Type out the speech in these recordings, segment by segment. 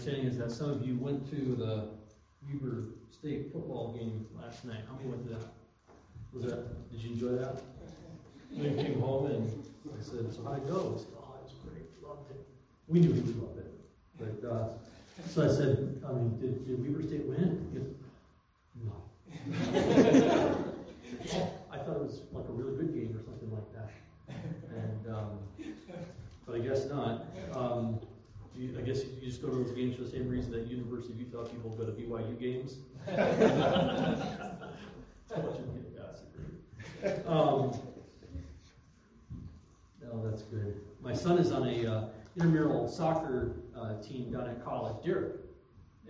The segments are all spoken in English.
understanding is that some of you went to the Weber State football game last night. How many went to that? Was that, did you enjoy that? You came home and I said, so how'd it go? He said, oh, it was great, loved it. We knew he would love it. But, uh, so I said, I mean, did, did Weber State win? He goes, no. I thought it was like a really good game or something like that. And, um, but I guess not. Um, you, I guess you just go to those games for the same reason that University of Utah people go to BYU games. um, oh, that's good. My son is on a uh, intramural soccer uh, team down at college, Derek,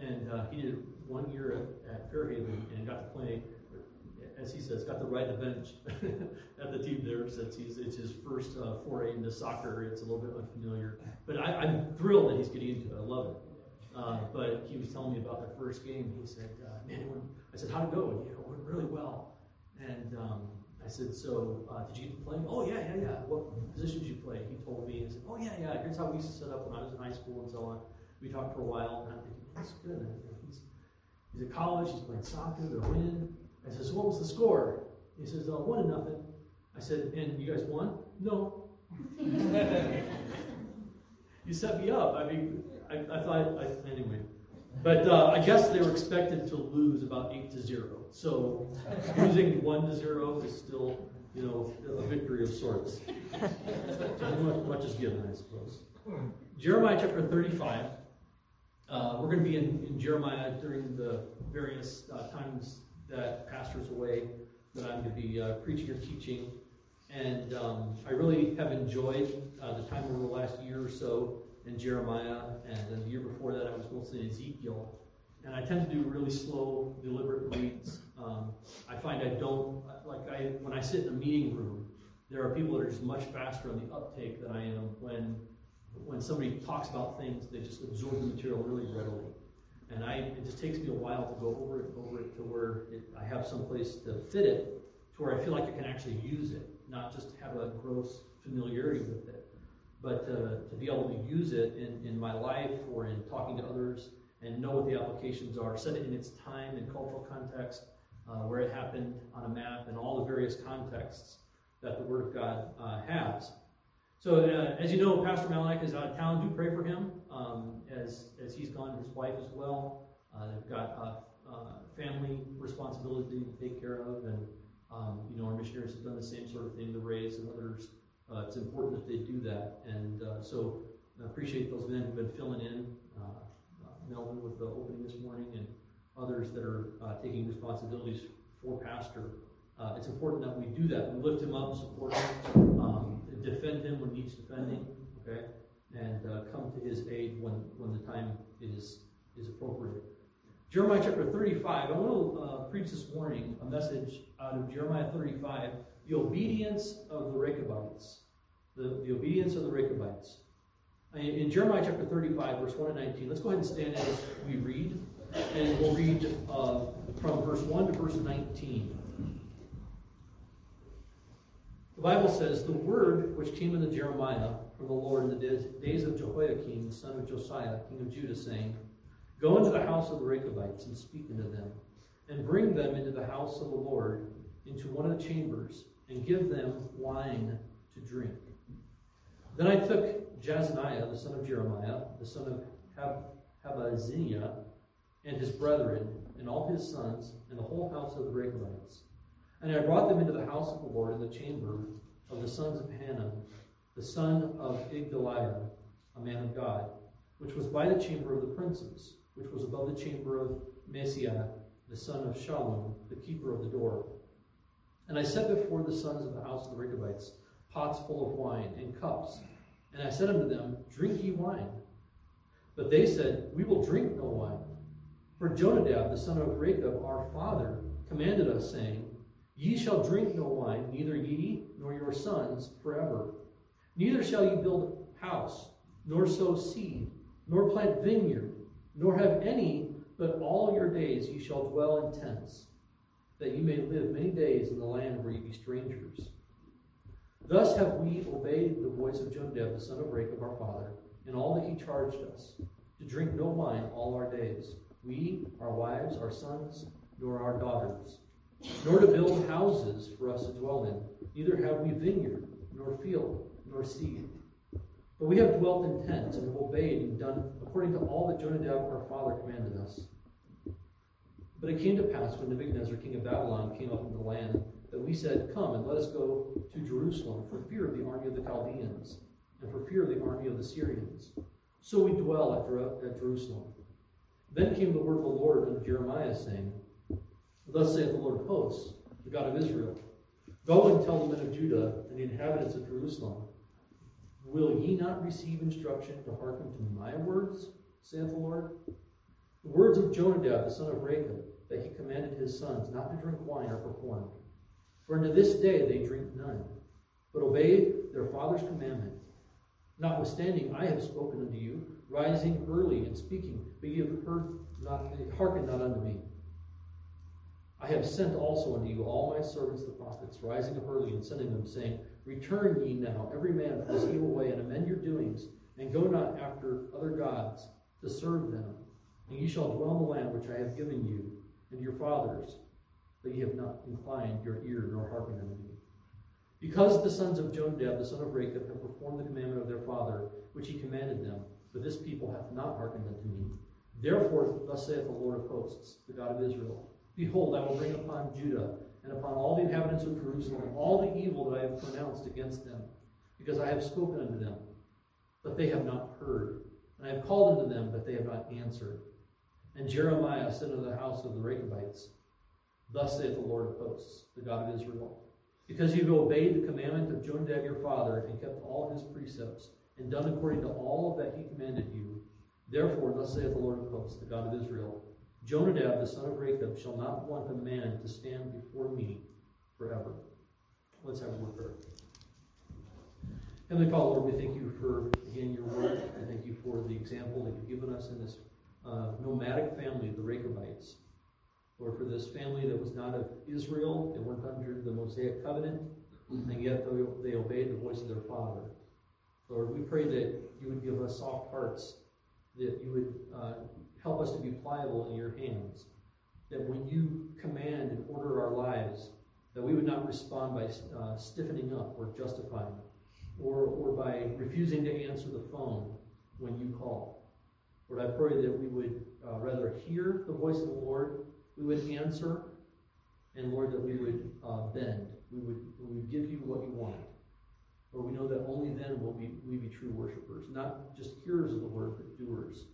and uh, he did one year at, at Fairhaven and got to play as he says, got to ride the bench at the team there since he's it's his first uh, foray into soccer. It's a little bit unfamiliar, but I, am thrilled that he's getting into it. I love it. Uh, but he was telling me about the first game. He said, uh, "Man, I said, how'd it go?" And, you know, it went really well. And um, I said, "So, uh, did you get to play?" "Oh yeah, yeah, yeah." "What position did you play?" He told me. He said, "Oh yeah, yeah. Here's how we used to set up when I was in high school and so on." We talked for a while, and I'm thinking, "That's good." He's, he's at college. He's playing soccer. They're winning. I said, so what was the score? He says, oh, one to nothing. I said, and you guys won? No. you set me up. I mean, I, I thought, I, anyway. But uh, I guess they were expected to lose about 8 to 0. So losing 1 to 0 is still, you know, a victory of sorts. much, much is given, I suppose. Jeremiah chapter 35. Uh, we're going to be in, in Jeremiah during the various uh, times that pastor's away that I'm going to be uh, preaching or teaching. And um, I really have enjoyed uh, the time over the last year or so in Jeremiah, and then the year before that I was mostly in Ezekiel. And I tend to do really slow, deliberate reads. Um, I find I don't like I when I sit in a meeting room. There are people that are just much faster on the uptake than I am when when somebody talks about things. They just absorb the material really readily. And I, it just takes me a while to go over it, over it to where it, I have some place to fit it, to where I feel like I can actually use it, not just have a gross familiarity with it, but uh, to be able to use it in, in my life or in talking to others and know what the applications are, set it in its time and cultural context, uh, where it happened on a map, and all the various contexts that the Word of God uh, has. So, uh, as you know, Pastor Malak is out of town. Do pray for him um, as, as he's gone, his wife as well. Uh, they've got a, a family responsibility to take care of, and um, you know, our missionaries have done the same sort of thing, the Rays and others. Uh, it's important that they do that, and uh, so I appreciate those men who've been filling in. Uh, uh, Melvin with the opening this morning, and others that are taking responsibilities for pastor. It's important that we do that. We lift him up, support him. Um, defend him when needs defending, okay, and uh, come to his aid when, when the time is, is appropriate. Jeremiah chapter 35, I want to uh, preach this morning a message out of Jeremiah 35, the obedience of the Rechabites. The, the obedience of the Rechabites. In Jeremiah chapter 35, verse 1 and 19, let's go ahead and stand as we read. And we'll read uh, from verse 1 to verse 19. The Bible says, The word which came unto Jeremiah from the Lord in the days of Jehoiakim, the son of Josiah, king of Judah, saying, Go into the house of the Rechabites and speak unto them, and bring them into the house of the Lord, into one of the chambers, and give them wine to drink. Then I took Jaazaniah, the son of Jeremiah, the son of Hab- Habaziah, and his brethren, and all his sons, and the whole house of the Rechabites and I brought them into the house of the Lord in the chamber of the sons of Hanan, the son of Igdaliah, a man of God, which was by the chamber of the princes, which was above the chamber of Maaseiah, the son of Shallum, the keeper of the door. And I set before the sons of the house of the Rechabites pots full of wine and cups. And I said unto them, Drink ye wine. But they said, We will drink no wine. For Jonadab, the son of Rechab, our father, commanded us, saying, Ye shall drink no wine, neither ye nor your sons forever. Neither shall ye build house, nor sow seed, nor plant vineyard, nor have any, but all your days ye shall dwell in tents, that ye may live many days in the land where ye be strangers. Thus have we obeyed the voice of Jonadab, the son of Rechab, our father, in all that he charged us. to drink no wine all our days, we, our wives, our sons, nor our daughters, nor to build houses for us to dwell in. Neither have we vineyard, nor field, nor seed. But we have dwelt in tents and have obeyed and done according to all that Jonadab our father commanded us. But it came to pass when Nebuchadnezzar, king of Babylon, came up into the land, that we said, Come and let us go to Jerusalem for fear of the army of the Chaldeans, and for fear of the army of the Syrians. So we dwell at, at Jerusalem. Then came the word of the Lord unto Jeremiah, saying, Thus saith the Lord of hosts, the God of Israel, Go and tell the men of Judah and the inhabitants of Jerusalem, Will ye not receive instruction to hearken to my words, saith the Lord? The words of Jonadab, the son of Rechab, that he commanded his sons not to drink wine are performed. For unto this day they drink none, but obey their father's commandment. Notwithstanding, I have spoken unto you, rising early and speaking, but ye have heard not, hearkened not unto me. I have sent also unto you all my servants the prophets, rising up early and sending them, saying, Return ye now, every man from his evil way, and amend your doings, and go not after other gods to serve them. And ye shall dwell in the land which I have given you and your fathers, but ye have not inclined your ear nor hearkened unto me. Because the sons of Jonadab, the son of Rechab, have performed the commandment of their father, which he commanded them, but this people hath not hearkened unto me. Therefore, thus saith the Lord of hosts, the God of Israel, Behold, I will bring upon Judah and upon all the inhabitants of Jerusalem all the evil that I have pronounced against them, because I have spoken unto them, but they have not heard. And I have called unto them, but they have not answered. And Jeremiah said unto the house of the Rechabites, Thus saith the Lord of hosts, the God of Israel, because you have obeyed the commandment of Jonadab your father, and kept all his precepts, and done according to all that he commanded you. Therefore, thus saith the Lord of hosts, the God of Israel, Jonadab the son of Rechab shall not want a man to stand before me forever. Let's have a word prayer. Heavenly Father, Lord, we thank you for, again, your word. I thank you for the example that you've given us in this uh, nomadic family, the Rechabites. Lord, for this family that was not of Israel, they weren't under the Mosaic covenant, and yet they obeyed the voice of their father. Lord, we pray that you would give us soft hearts, that you would uh, help us to be pliable in your hands, that when you command and order our lives, that we would not respond by uh, stiffening up or justifying, or, or by refusing to answer the phone when you call. Lord, I pray that we would uh, rather hear the voice of the Lord, we would answer, and Lord, that we would uh, bend. We would, we would give you what you want. Lord, we know that only then will we, we be true worshipers, not just hearers of the word, but doers.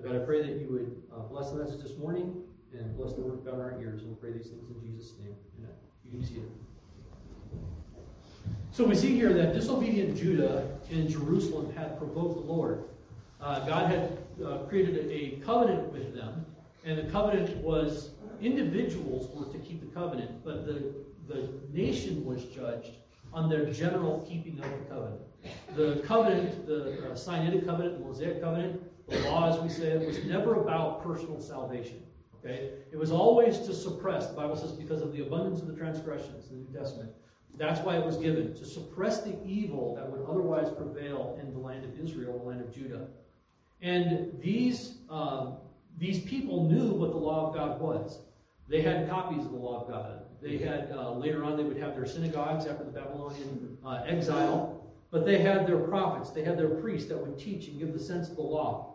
God, I pray that you would uh, bless the message this morning and bless the God in our ears. And we'll pray these things in Jesus' name. Amen. You can see it. So we see here that disobedient Judah in Jerusalem had provoked the Lord. Uh, God had uh, created a covenant with them, and the covenant was individuals were to keep the covenant, but the, the nation was judged on their general keeping of the covenant. The covenant, the uh, Sinaitic covenant, the Mosaic covenant, the law, as we said, was never about personal salvation. Okay? It was always to suppress. The Bible says because of the abundance of the transgressions in the New Testament. That's why it was given, to suppress the evil that would otherwise prevail in the land of Israel, the land of Judah. And these, um, these people knew what the law of God was. They had copies of the law of God. They had, uh, later on, they would have their synagogues after the Babylonian uh, exile. But they had their prophets, they had their priests that would teach and give the sense of the law.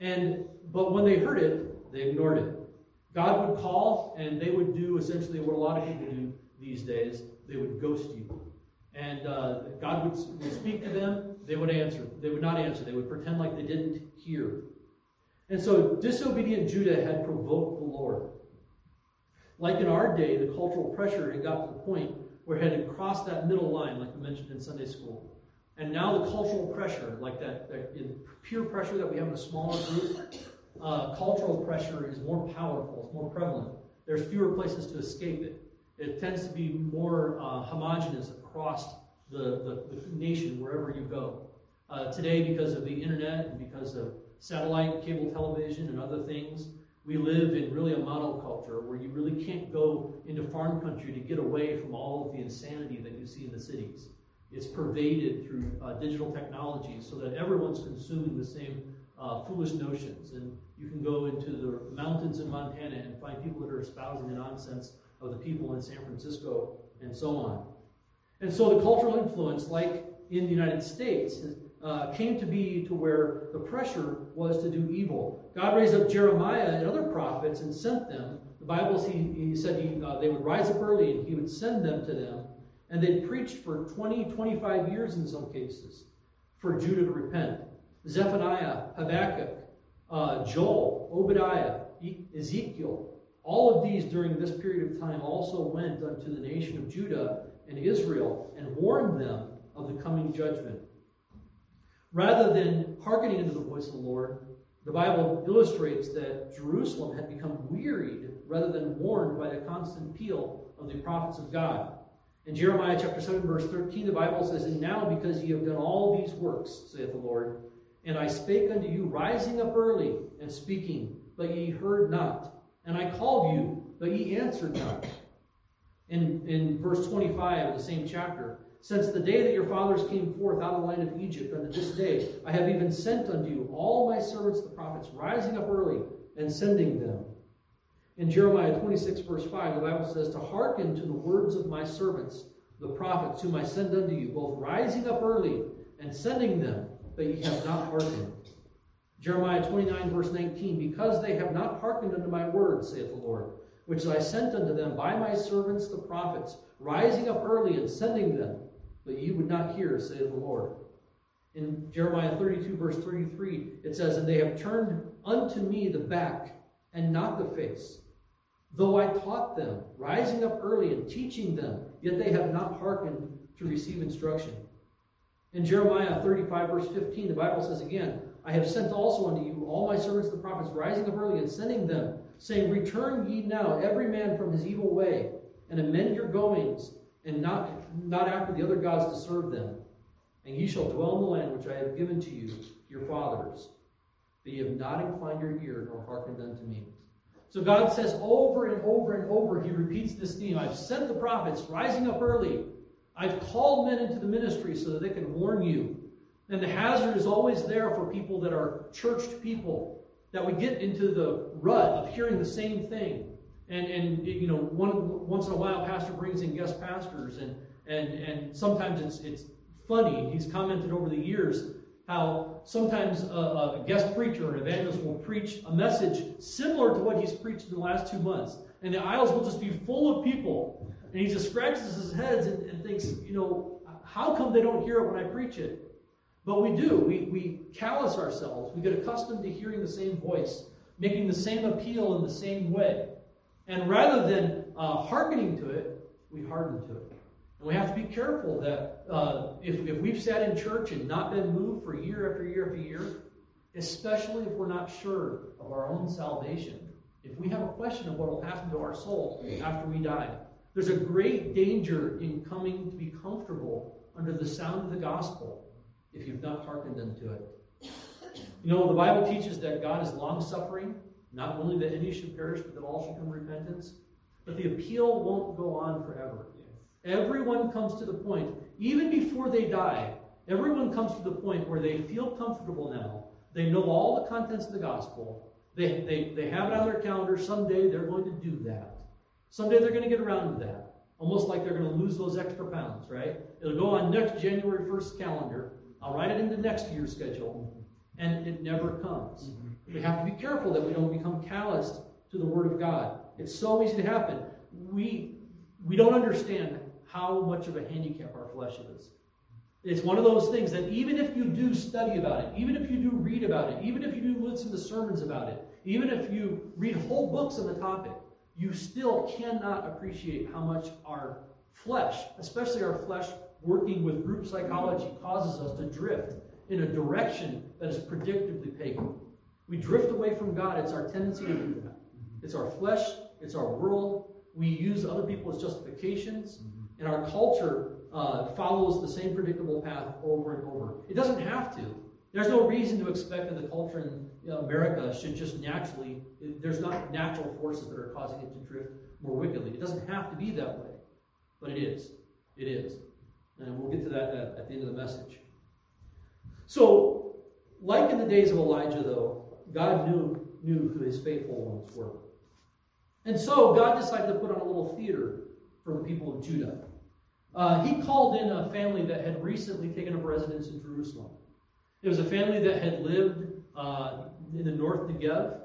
And but when they heard it, they ignored it. God would call, and they would do essentially what a lot of people do these days. They would ghost you, and uh, God would, would speak to them. They would answer. They would not answer. They would pretend like they didn't hear. And so disobedient Judah had provoked the Lord. Like in our day, the cultural pressure had got to the point where it had crossed that middle line, like we mentioned in Sunday school. And now the cultural pressure, like that, that peer pressure that we have in a smaller group, uh, cultural pressure is more powerful, it's more prevalent. There's fewer places to escape it. It tends to be more uh, homogenous across the, the, the, nation, wherever you go. Uh, today, because of the internet and because of satellite, cable television, and other things, we live in really a monoculture where you really can't go into farm country to get away from all of the insanity that you see in the cities. It's pervaded through uh, digital technologies so that everyone's consuming the same uh, foolish notions. And you can go into the mountains in Montana and find people that are espousing the nonsense of the people in San Francisco and so on. And so the cultural influence, like in the United States, uh, came to be to where the pressure was to do evil. God raised up Jeremiah and other prophets and sent them. The Bible, he, he said he, uh, they would rise up early and he would send them to them. And they preached for 20, 25 years in some cases for Judah to repent. Zephaniah, Habakkuk, uh, Joel, Obadiah, Ezekiel, all of these during this period of time also went unto the nation of Judah and Israel and warned them of the coming judgment. Rather than hearkening into the voice of the Lord, the Bible illustrates that Jerusalem had become wearied rather than warned by the constant peal of the prophets of God. In Jeremiah chapter 7, verse 13, the Bible says, And now because ye have done all these works, saith the Lord, and I spake unto you, rising up early and speaking, but ye heard not. And I called you, but ye answered not. In, in verse 25 of the same chapter, since the day that your fathers came forth out of the land of Egypt unto this day, I have even sent unto you all my servants the prophets, rising up early and sending them. In Jeremiah 26, verse 5, the Bible says, To hearken to the words of my servants, the prophets, whom I send unto you, both rising up early and sending them, but ye have not hearkened. Jeremiah 29, verse 19, Because they have not hearkened unto my words, saith the Lord, which I sent unto them by my servants the prophets, rising up early and sending them, but ye would not hear, saith the Lord. In Jeremiah 32, verse 33, it says, And they have turned unto me the back and not the face. Though I taught them, rising up early and teaching them, yet they have not hearkened to receive instruction. In Jeremiah 35, verse 15, the Bible says again, I have sent also unto you all my servants the prophets, rising up early and sending them, saying, Return ye now, every man from his evil way, and amend your goings, and not, not after the other gods to serve them. And ye shall dwell in the land which I have given to you, your fathers. But ye have not inclined your ear, nor hearkened unto me. So God says over and over and over, he repeats this theme. I've sent the prophets rising up early. I've called men into the ministry so that they can warn you. And the hazard is always there for people that are churched people, that we get into the rut of hearing the same thing. And, and you know, one, once in a while, pastor brings in guest pastors, and, and, and sometimes it's, it's funny. He's commented over the years how sometimes a, a guest preacher, or an evangelist, will preach a message similar to what he's preached in the last two months. And the aisles will just be full of people. And he just scratches his head and, and thinks, you know, how come they don't hear it when I preach it? But we do. We, we callous ourselves. We get accustomed to hearing the same voice, making the same appeal in the same way. And rather than uh, hearkening to it, we harden to it. We have to be careful that uh, if, if we've sat in church and not been moved for year after year after year, especially if we're not sure of our own salvation, if we have a question of what will happen to our soul after we die, there's a great danger in coming to be comfortable under the sound of the gospel if you've not hearkened unto it. You know, the Bible teaches that God is long suffering, not only that any should perish, but that all should come to repentance. But the appeal won't go on forever. Everyone comes to the point, even before they die, everyone comes to the point where they feel comfortable now. They know all the contents of the gospel. They, they, they have it on their calendar. Someday they're going to do that. Someday they're going to get around to that. Almost like they're going to lose those extra pounds, right? It'll go on next January 1st calendar. I'll write it into next year's schedule. And it never comes. We have to be careful that we don't become calloused to the Word of God. It's so easy to happen. We, we don't understand how much of a handicap our flesh is. It's one of those things that even if you do study about it, even if you do read about it, even if you do listen to sermons about it, even if you read whole books on the topic, you still cannot appreciate how much our flesh, especially our flesh working with group psychology, causes us to drift in a direction that is predictably pagan. We drift away from God. It's our tendency to do that. It's our flesh, it's our world. We use other people as justifications, and our culture uh, follows the same predictable path over and over. It doesn't have to. There's no reason to expect that the culture in you know, America should just naturally, there's not natural forces that are causing it to drift more wickedly. It doesn't have to be that way, but it is. It is. And we'll get to that at, at the end of the message. So, like in the days of Elijah, though, God knew, knew who his faithful ones were. And so God decided to put on a little theater for the people of Judah. Uh, he called in a family that had recently taken up residence in Jerusalem. It was a family that had lived uh, in the north Negev,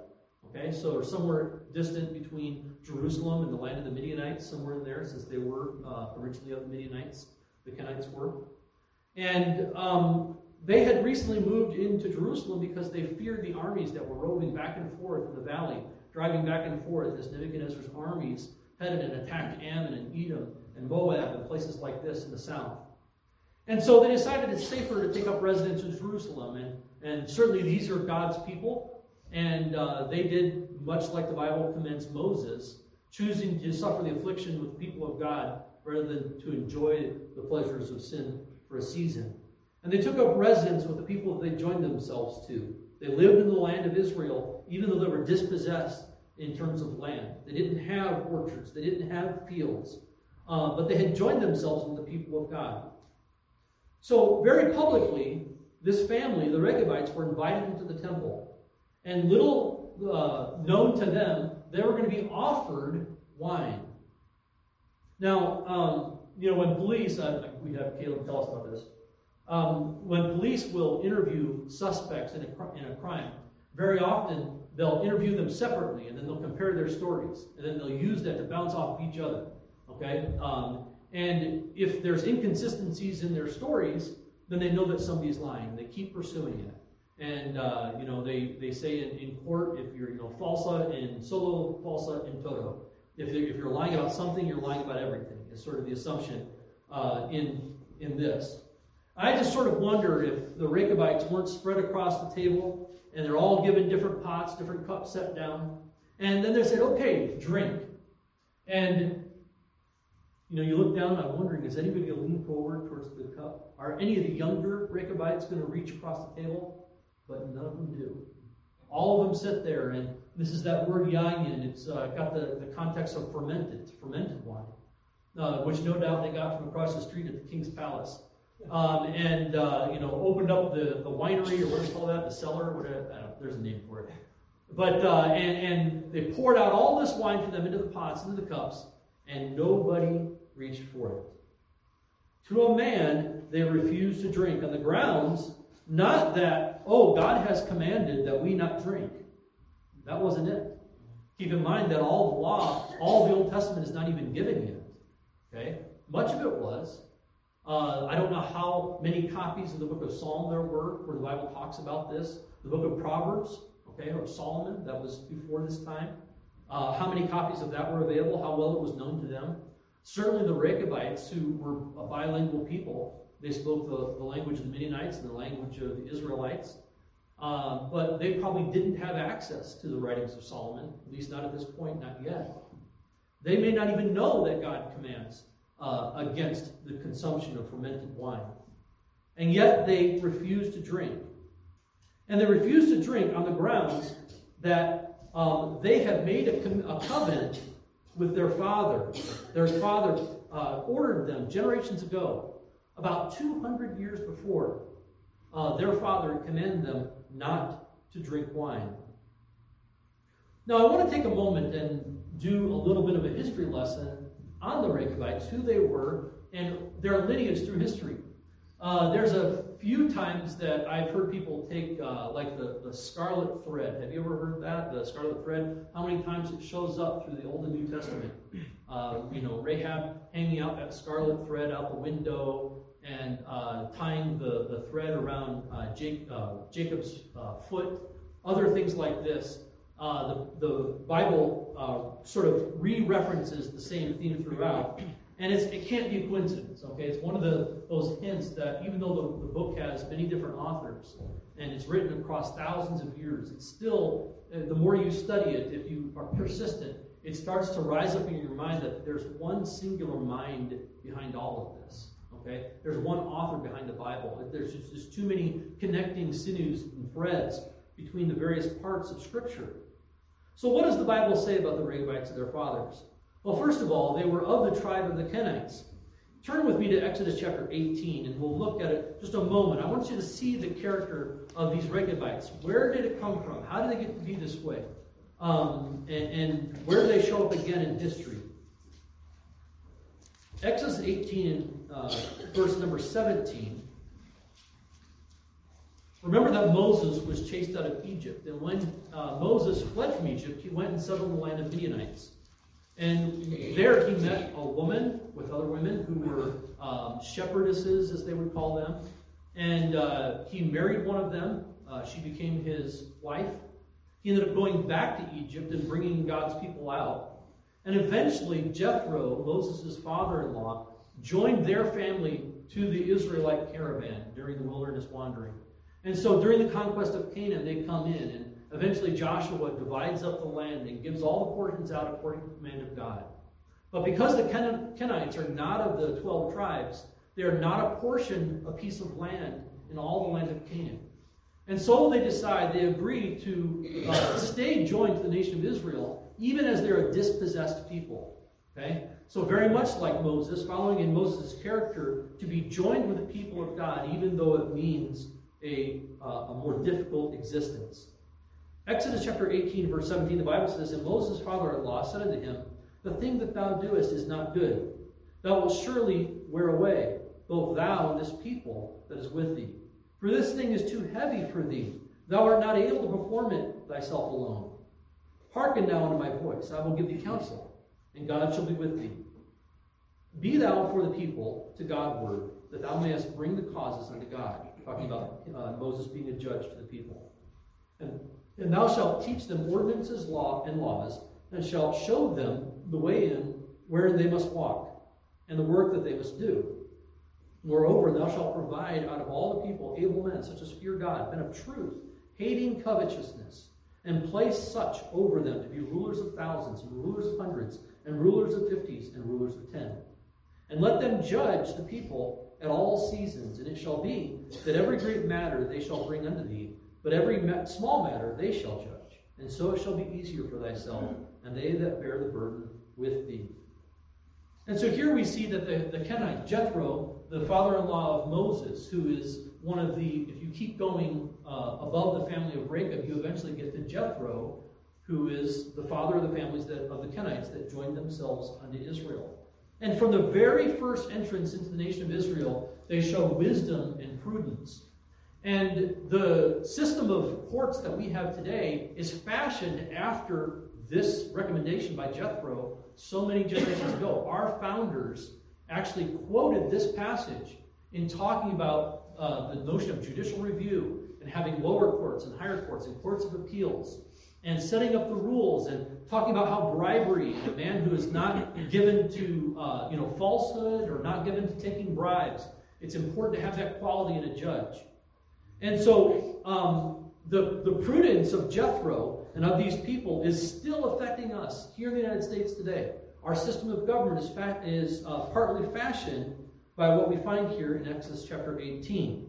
okay, so somewhere distant between Jerusalem and the land of the Midianites, somewhere in there, since they were uh, originally of the Midianites, the Kenites were. And um, they had recently moved into Jerusalem because they feared the armies that were roving back and forth in the valley, driving back and forth as Nebuchadnezzar's armies headed and attacked Ammon and Edom and Moab and places like this in the south. And so they decided it's safer to take up residence in Jerusalem. And, and certainly these are God's people. And uh, they did much like the Bible commends Moses, choosing to suffer the affliction with the people of God rather than to enjoy the pleasures of sin for a season. And they took up residence with the people that they joined themselves to. They lived in the land of Israel, even though they were dispossessed in terms of land. They didn't have orchards, they didn't have fields, uh, but they had joined themselves with the people of God. So, very publicly, this family, the Rechabites, were invited into the temple. And little uh, known to them, they were going to be offered wine. Now, um, you know, when police, uh, we have Caleb tell us about this. Um, when police will interview suspects in a, in a crime, very often they'll interview them separately and then they'll compare their stories and then they'll use that to bounce off each other. Okay? Um, and if there's inconsistencies in their stories, then they know that somebody's lying. They keep pursuing it. And, uh, you know, they, they say in, in court, if you're, you know, falsa in solo, falsa in toto. If, if you're lying about something, you're lying about everything. Is sort of the assumption uh, in, in this. I just sort of wonder if the Rechabites weren't spread across the table and they're all given different pots, different cups set down. And then they said, okay, drink. And you know, you look down, I'm wondering, is anybody going to lean forward towards the cup? Are any of the younger Rechabites going to reach across the table? But none of them do. All of them sit there, and this is that word yayin. It's uh, got the, the context of fermented, fermented wine, uh, which no doubt they got from across the street at the king's palace. Um, and, uh, you know, opened up the, the winery, or what do you call that, the cellar, whatever, there's a name for it. But, uh, and, and they poured out all this wine for them into the pots, into the cups, and nobody reached for it. To a man, they refused to drink on the grounds not that, oh, God has commanded that we not drink. That wasn't it. Keep in mind that all the law, all the Old Testament is not even given yet. Okay? Much of it was. Uh, I don't know how many copies of the book of Psalm there were where the Bible talks about this. The book of Proverbs, okay, of Solomon, that was before this time. Uh, how many copies of that were available, how well it was known to them. Certainly the Rechabites, who were a bilingual people, they spoke the, the language of the Midianites and the language of the Israelites. Uh, but they probably didn't have access to the writings of Solomon, at least not at this point, not yet. They may not even know that God commands uh, against the consumption of fermented wine. And yet they refuse to drink. And they refuse to drink on the grounds that um, they have made a, a, covenant with their father. Their father uh, ordered them generations ago, about 200 years before, uh, their father commanded them not to drink wine. Now, I want to take a moment and do a little bit of a history lesson on the Rechabites, who they were, and their lineage through history. Uh, there's a few times that I've heard people take, uh, like the, the scarlet thread. Have you ever heard that? The scarlet thread? How many times it shows up through the Old and New Testament? Uh, you know, Rahab hanging out that scarlet thread out the window and uh, tying the, the thread around uh, Jake, uh, Jacob's foot. Other things like this. Uh, the, the Bible uh, sort of re-references the same theme throughout. And it can't be a coincidence, okay? It's one of the, those hints that even though the, the, book has many different authors and it's written across thousands of years, it's still, uh, the more you study it, if you are persistent, it starts to rise up in your mind that there's one singular mind behind all of this, okay? There's one author behind the Bible. There's just, just too many connecting sinews and threads between the various parts of Scripture. So, what does the Bible say about the Rechabites and their fathers? Well, first of all, they were of the tribe of the Kenites. turn with me to Exodus chapter 18 and we'll look at it just a moment. I want you to see the character of these Rechabites. Where did it come from? How did they get to be this way? Um, and, and where do they show up again in history? Exodus 18, uh, verse number 17. Remember that Moses was chased out of Egypt. And when uh, Moses fled from Egypt, he went and settled in the land of Midianites. And there he met a woman with other women who were um, shepherdesses, as they would call them. And uh, he married one of them. Uh, she became his wife. He ended up going back to Egypt and bringing God's people out. And eventually, Jethro, Moses' father in law, joined their family to the Israelite caravan during the wilderness wandering. And so during the conquest of Canaan, they come in, and eventually Joshua divides up the land and gives all the portions out according to the command of God. But because the Kenites are not of the 12 tribes, they are not a portion, a piece of land in all the land of Canaan. And so they decide, they agree to uh, stay joined to the nation of Israel, even as they're a dispossessed people. Okay? So, very much like Moses, following in Moses' character, to be joined with the people of God, even though it means a, uh, a more difficult existence. Exodus chapter 18, verse 17, the Bible says, And Moses' father in law said unto him, The thing that thou doest is not good. Thou wilt surely wear away, both thou and this people that is with thee. For this thing is too heavy for thee. Thou art not able to perform it thyself alone. Hearken now unto my voice. I will give thee counsel, and God shall be with thee. Be thou for the people to Godward, that thou mayest bring the causes unto God. Talking about uh, Moses being a judge to the people. And, and thou shalt teach them ordinances, law, and laws, and shalt show them the way in wherein they must walk, and the work that they must do. Moreover, thou shalt provide out of all the people able men, such as fear God, men of truth, hating covetousness, and place such over them to be rulers of thousands, and rulers of hundreds, and rulers of fifties, and rulers of ten. And let them judge the people at all seasons. And it shall be that every great matter they shall bring unto thee, but every small matter they shall judge. And so it shall be easier for thyself, and they that bear the burden with thee. And so here we see that the, the Kenite, Jethro, the father-in-law of Moses, who is one of the, if you keep going uh, above the family of Rechab, you eventually get to Jethro, who is the father of the families that, of the Kenites that joined themselves unto Israel. And from the very first entrance into the nation of Israel, they show wisdom and prudence. And the system of courts that we have today is fashioned after this recommendation by Jethro so many generations ago. Our founders actually quoted this passage in talking about uh, the notion of judicial review and having lower courts and higher courts and courts of appeals and setting up the rules and talking about how bribery, a man who is not given to uh, you know falsehood or not given to taking bribes, it's important to have that quality in a judge. And so um, the, the prudence of Jethro and of these people is still affecting us here in the United States today. Our system of government is, fa- is uh, partly fashioned by what we find here in Exodus chapter 18.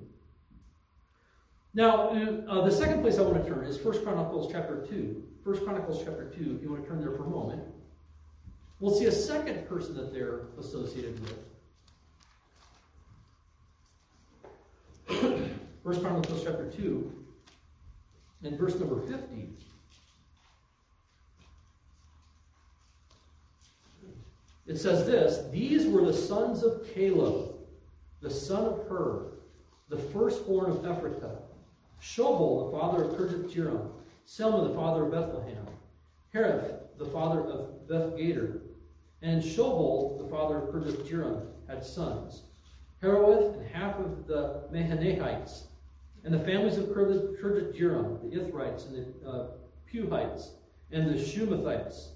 Now, uh, the second place I want to turn is 1 Chronicles chapter 2. 1 Chronicles chapter 2, if you want to turn there for a moment. We'll see a second person that they're associated with. 1 Chronicles chapter 2, and verse number 50. It says this These were the sons of Caleb, the son of Hur, the firstborn of Ephrathah Shobal, the father of Kirjath Jearim, Selma, the father of Bethlehem, Hariph, the father of Beth Gader, and Shobal, the father of Kirjath Jearim, had sons. Haroeth and half of the Mahanahites, and the families of Kirjath Jearim, the Ithrites and the uh, Puhites, and the Shumathites,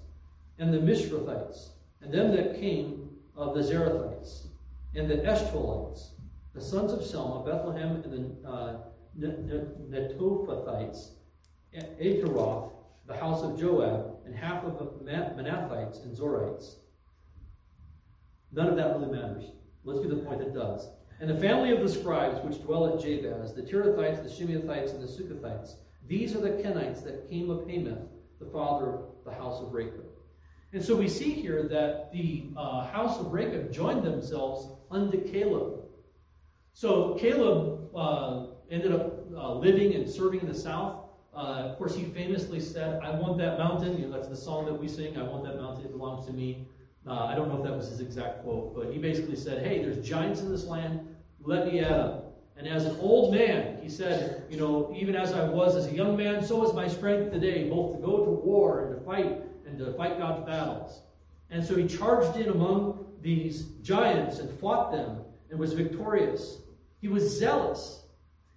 and the Mishrathites, and them that came of the Zarathites, and the Eshtaolites, the sons of Selma, Bethlehem, and the uh, Netophathites, Ataroth, the house of Joab, and half of the Manathites and Zorites. None of that really matters. Let's get to the point that does. And the family of the scribes which dwell at Jabez, the Tirathites, the Shimeathites, and the Sukathites, these are the Kenites that came of Hamath, the father of the house of Rechab. And so we see here that the uh, house of Rechab joined themselves unto Caleb. So Caleb uh, ended up uh, living and serving in the south. Uh, of course, he famously said, I want that mountain. You know, that's the song that we sing. I want that mountain. It belongs to me. Uh, I don't know if that was his exact quote, but he basically said, Hey, there's giants in this land. Let me at them. And as an old man, he said, You know, even as I was as a young man, so is my strength today, both to go to war and to fight and to fight God's battles. And so he charged in among these giants and fought them and was victorious. He was zealous.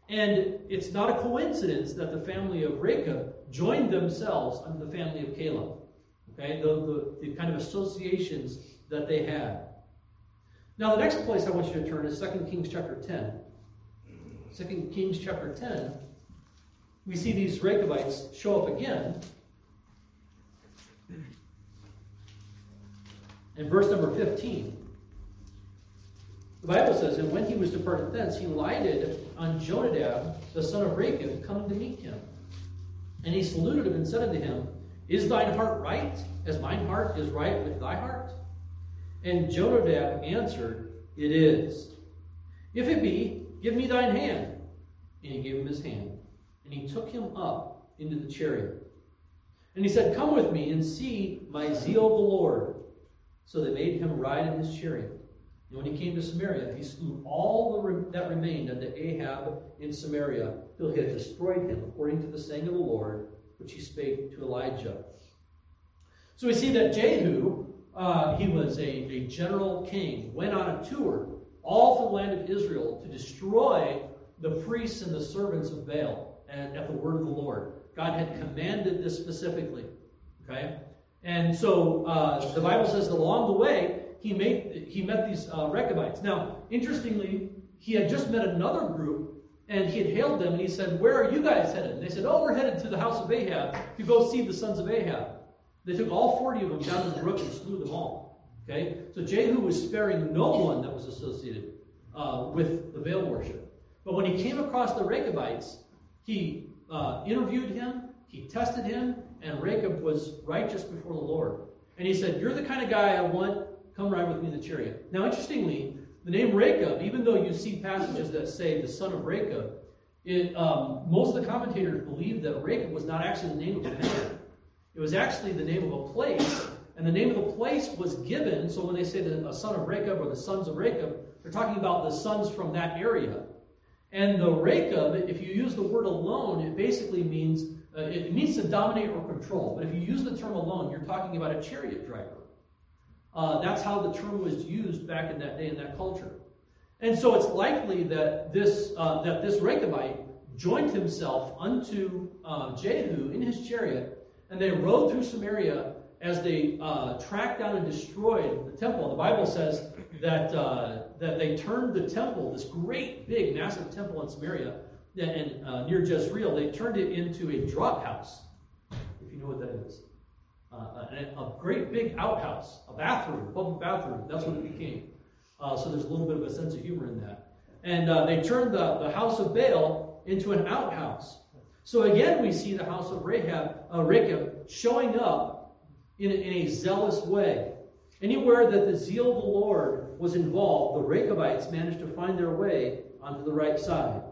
And it's not a coincidence that the family of Rechab joined themselves under the family of Caleb. Okay, the, the, the kind of associations that they had. Now, the next place I want you to turn is 2 Kings chapter 10. 2 Kings chapter 10, we see these Rechabites show up again. In verse number 15, the Bible says, And when he was departed thence, he lighted on Jonadab, the son of Rechab, coming to meet him. And he saluted him and said unto him, Is thine heart right, as mine heart is right with thy heart? And Jonadab answered, It is. If it be, give me thine hand. And he gave him his hand. And he took him up into the chariot. And he said, Come with me and see my zeal of the Lord. So they made him ride in his chariot. And when he came to Samaria, he slew all re that remained unto Ahab in Samaria, till he had destroyed him, according to the saying of the Lord, which he spake to Elijah. So we see that Jehu, uh, he was a, a general king, went on a tour all through the land of Israel to destroy the priests and the servants of Baal and at the word of the Lord. God had commanded this specifically. Okay? And so uh, the Bible says that along the way, he, made, he met these uh, Rechabites. Now, interestingly, he had just met another group, and he had hailed them, and he said, Where are you guys headed? And they said, Oh, we're headed to the house of Ahab to go see the sons of Ahab. They took all 40 of them down to the brook and slew them all. Okay? So Jehu was sparing no one that was associated uh, with the Baal worship. But when he came across the Rechabites, he uh, interviewed him, he tested him, and Rechab was righteous before the Lord. And he said, You're the kind of guy I want. Come ride with me in the chariot. Now, interestingly, the name Rechab, even though you see passages that say the son of Rechab, it, um, most of the commentators believe that Rechab was not actually the name of a man. It was actually the name of a place, and the name of the place was given. So when they say the son of Rechab or the sons of Rechab, they're talking about the sons from that area. And the Rechab, if you use the word alone, it basically means uh, it means to dominate or control. But if you use the term alone, you're talking about a chariot driver. Uh, that's how the term was used back in that day in that culture. And so it's likely that this uh, that this Rechabite joined himself unto uh, Jehu in his chariot, and they rode through Samaria as they uh, tracked down and destroyed the temple. The Bible says that uh, that they turned the temple, this great, big, massive temple in Samaria, and uh, near Jezreel, they turned it into a drop house. If you know what that is, uh, a, a, great big outhouse, a bathroom, public bathroom. That's what it became. Uh, so there's a little bit of a sense of humor in that. And uh, they turned the, the house of Baal into an outhouse. So again, we see the house of Rahab, uh, Rechab showing up in a, in a zealous way. Anywhere that the zeal of the Lord was involved, the Rechabites managed to find their way onto the right side.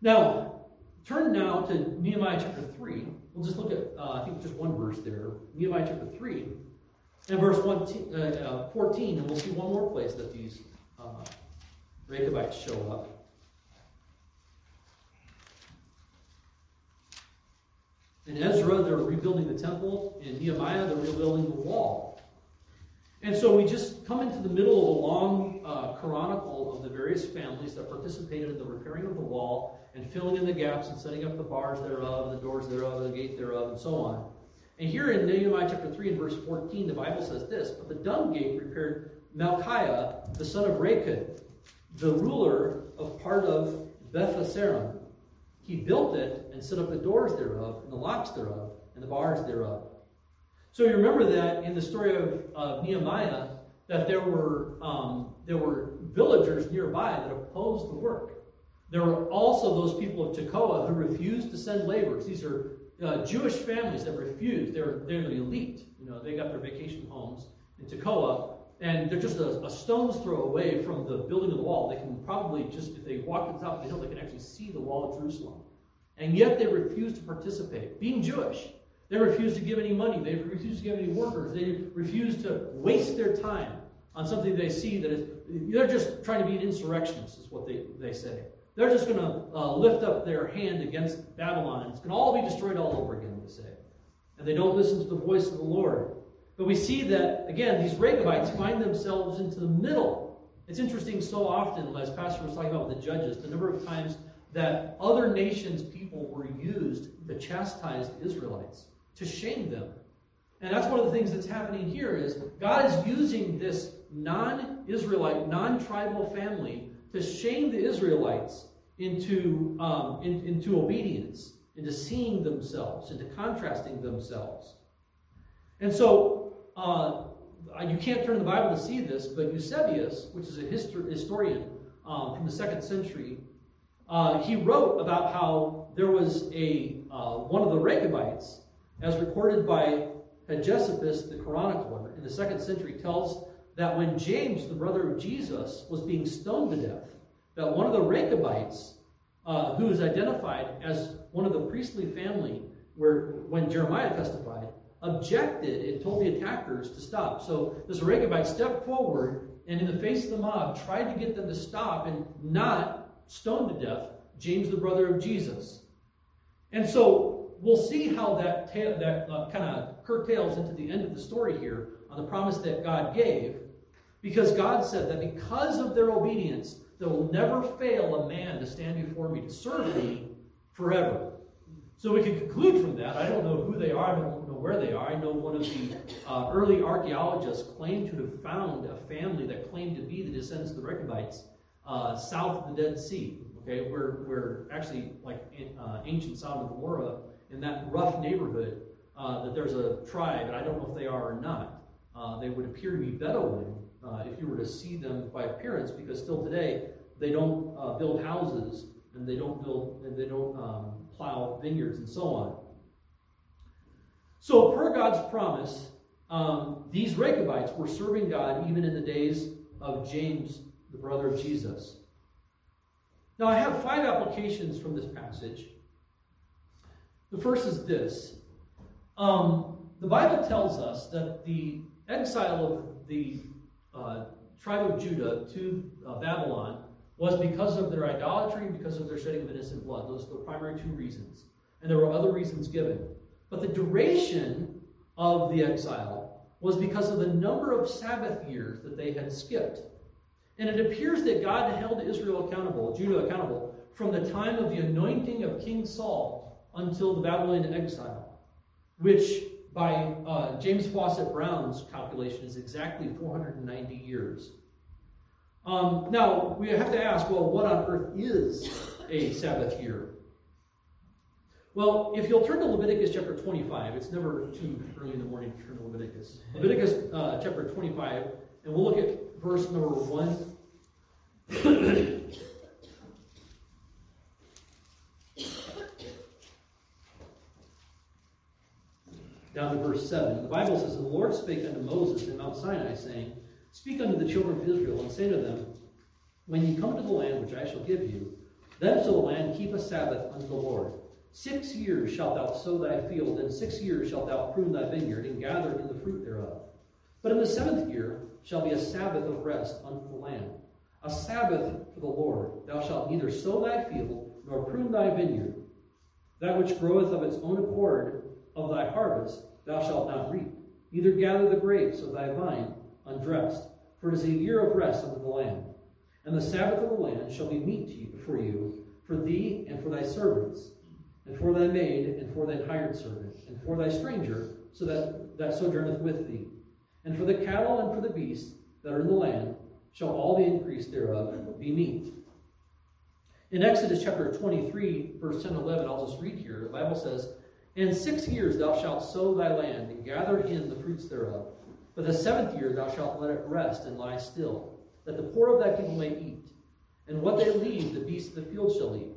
Now, turn now to Nehemiah chapter 3. We'll just look at, uh, I think, just one verse there. Nehemiah chapter 3 and verse one, uh, uh, 14, and we'll see one more place that these uh, Rechabites show up. In Ezra, they're rebuilding the temple. In Nehemiah, they're rebuilding the wall. And so we just come into the middle of a long uh, chronicle of the various families that participated in the repairing of the wall and filling in the gaps and setting up the bars thereof, the doors thereof, the gate thereof, and so on. And here in Nehemiah chapter 3 and verse 14, the Bible says this But the dung gate repaired Malchiah, the son of Rechab, the ruler of part of Beth he built it and set up the doors thereof, and the locks thereof, and the bars thereof. So you remember that in the story of, of Nehemiah, that there were um, there were villagers nearby that opposed the work. There were also those people of Tekoa who refused to send laborers. These are uh, Jewish families that refused. They're they're the elite. You know, they got their vacation homes in Tekoa, and they're just a, a, stone's throw away from the building of the wall. They can probably just, if they walk to the top of the hill, they can actually see the wall of Jerusalem. And yet they refuse to participate. Being Jewish, they refuse to give any money. They refuse to give any workers. They refuse to waste their time on something they see that is, they're just trying to be an insurrectionist, is what they, they say. They're just going to uh, lift up their hand against Babylon, and it's going to all be destroyed all over again, they say. And they don't listen to the voice of the Lord. But we see that, again, these Rechabites find themselves into the middle. It's interesting so often, as Pastor was talking about with the judges, the number of times that other nations' people were used to chastise the Israelites, to shame them. And that's one of the things that's happening here is God is using this non-Israelite, non-tribal family to shame the Israelites into, um, in, into obedience, into seeing themselves, into contrasting themselves. And so, uh, you can't turn the Bible to see this, but Eusebius, which is a histor- historian um, from the second century, uh, he wrote about how there was a uh, one of the Rechabites, as recorded by Hegesippus the chronicler in the second century, tells that when James, the brother of Jesus, was being stoned to death, that one of the Rechabites, uh, who is identified as one of the priestly family, where when Jeremiah testified, objected and told the attackers to stop. So this Rechabite stepped forward and, in the face of the mob, tried to get them to stop and not stone to death James, the brother of Jesus. And so we'll see how that, ta- that uh, kind of curtails into the end of the story here on the promise that God gave. Because God said that because of their obedience, there will never fail a man to stand before me to serve me forever. So we can conclude from that. I don't know who they are. I don't know where they are. I know one of the uh, early archaeologists claimed to have found a family that claimed to be the descendants of the Rechabites uh, south of the Dead Sea. Okay, where where actually like uh, ancient Sodom and Gomorrah in that rough neighborhood, uh, that there's a tribe, and I don't know if they are or not. Uh, they would appear to be Bedouin, uh, if you were to see them by appearance, because still today they don't uh, build houses and they don't build and they don't um, plow vineyards and so on. So, per God's promise, um, these Rechabites were serving God even in the days of James, the brother of Jesus. Now, I have five applications from this passage. The first is this um, the Bible tells us that the exile of the uh, tribe of Judah to uh, Babylon was because of their idolatry and because of their shedding of innocent blood. Those are the primary two reasons. And there were other reasons given. But the duration of the exile was because of the number of Sabbath years that they had skipped. And it appears that God held Israel accountable, Judah accountable, from the time of the anointing of King Saul until the Babylonian exile, which by uh, James Fawcett Brown's calculation is exactly 490 years. Um, now, we have to ask, well, what on earth is a Sabbath year? Well, if you'll turn to Leviticus chapter 25, it's never too early in the morning to turn to Leviticus. Leviticus uh, chapter 25, and we'll look at verse number 1. Down to verse 7. The Bible says, The Lord spake unto Moses in Mount Sinai, saying, Speak unto the children of Israel, and say to them, When ye come to the land which I shall give you, then shall the land keep a Sabbath unto the Lord. Six years shalt thou sow thy field, and six years shalt thou prune thy vineyard, and gather in the fruit thereof. But in the seventh year shall be a Sabbath of rest unto the land, a Sabbath for the Lord. Thou shalt neither sow thy field, nor prune thy vineyard. That which groweth of its own accord of thy harvest thou shalt not reap, neither gather the grapes of thy vine undressed, for it is a year of rest unto the land. And the Sabbath of the land shall be meat you, for you, for thee and for thy servants, and for thy maid, and for thy hired servant, and for thy stranger, so that that sojourneth with thee. And for the cattle and for the beasts that are in the land shall all the increase thereof be meat. In Exodus chapter 23, verse 10 and 11, I'll just read here. The Bible says, In six years thou shalt sow thy land, and gather in the fruits thereof. But the seventh year thou shalt let it rest and lie still, that the poor of thy people may eat. And what they leave, the beasts of the field shall eat.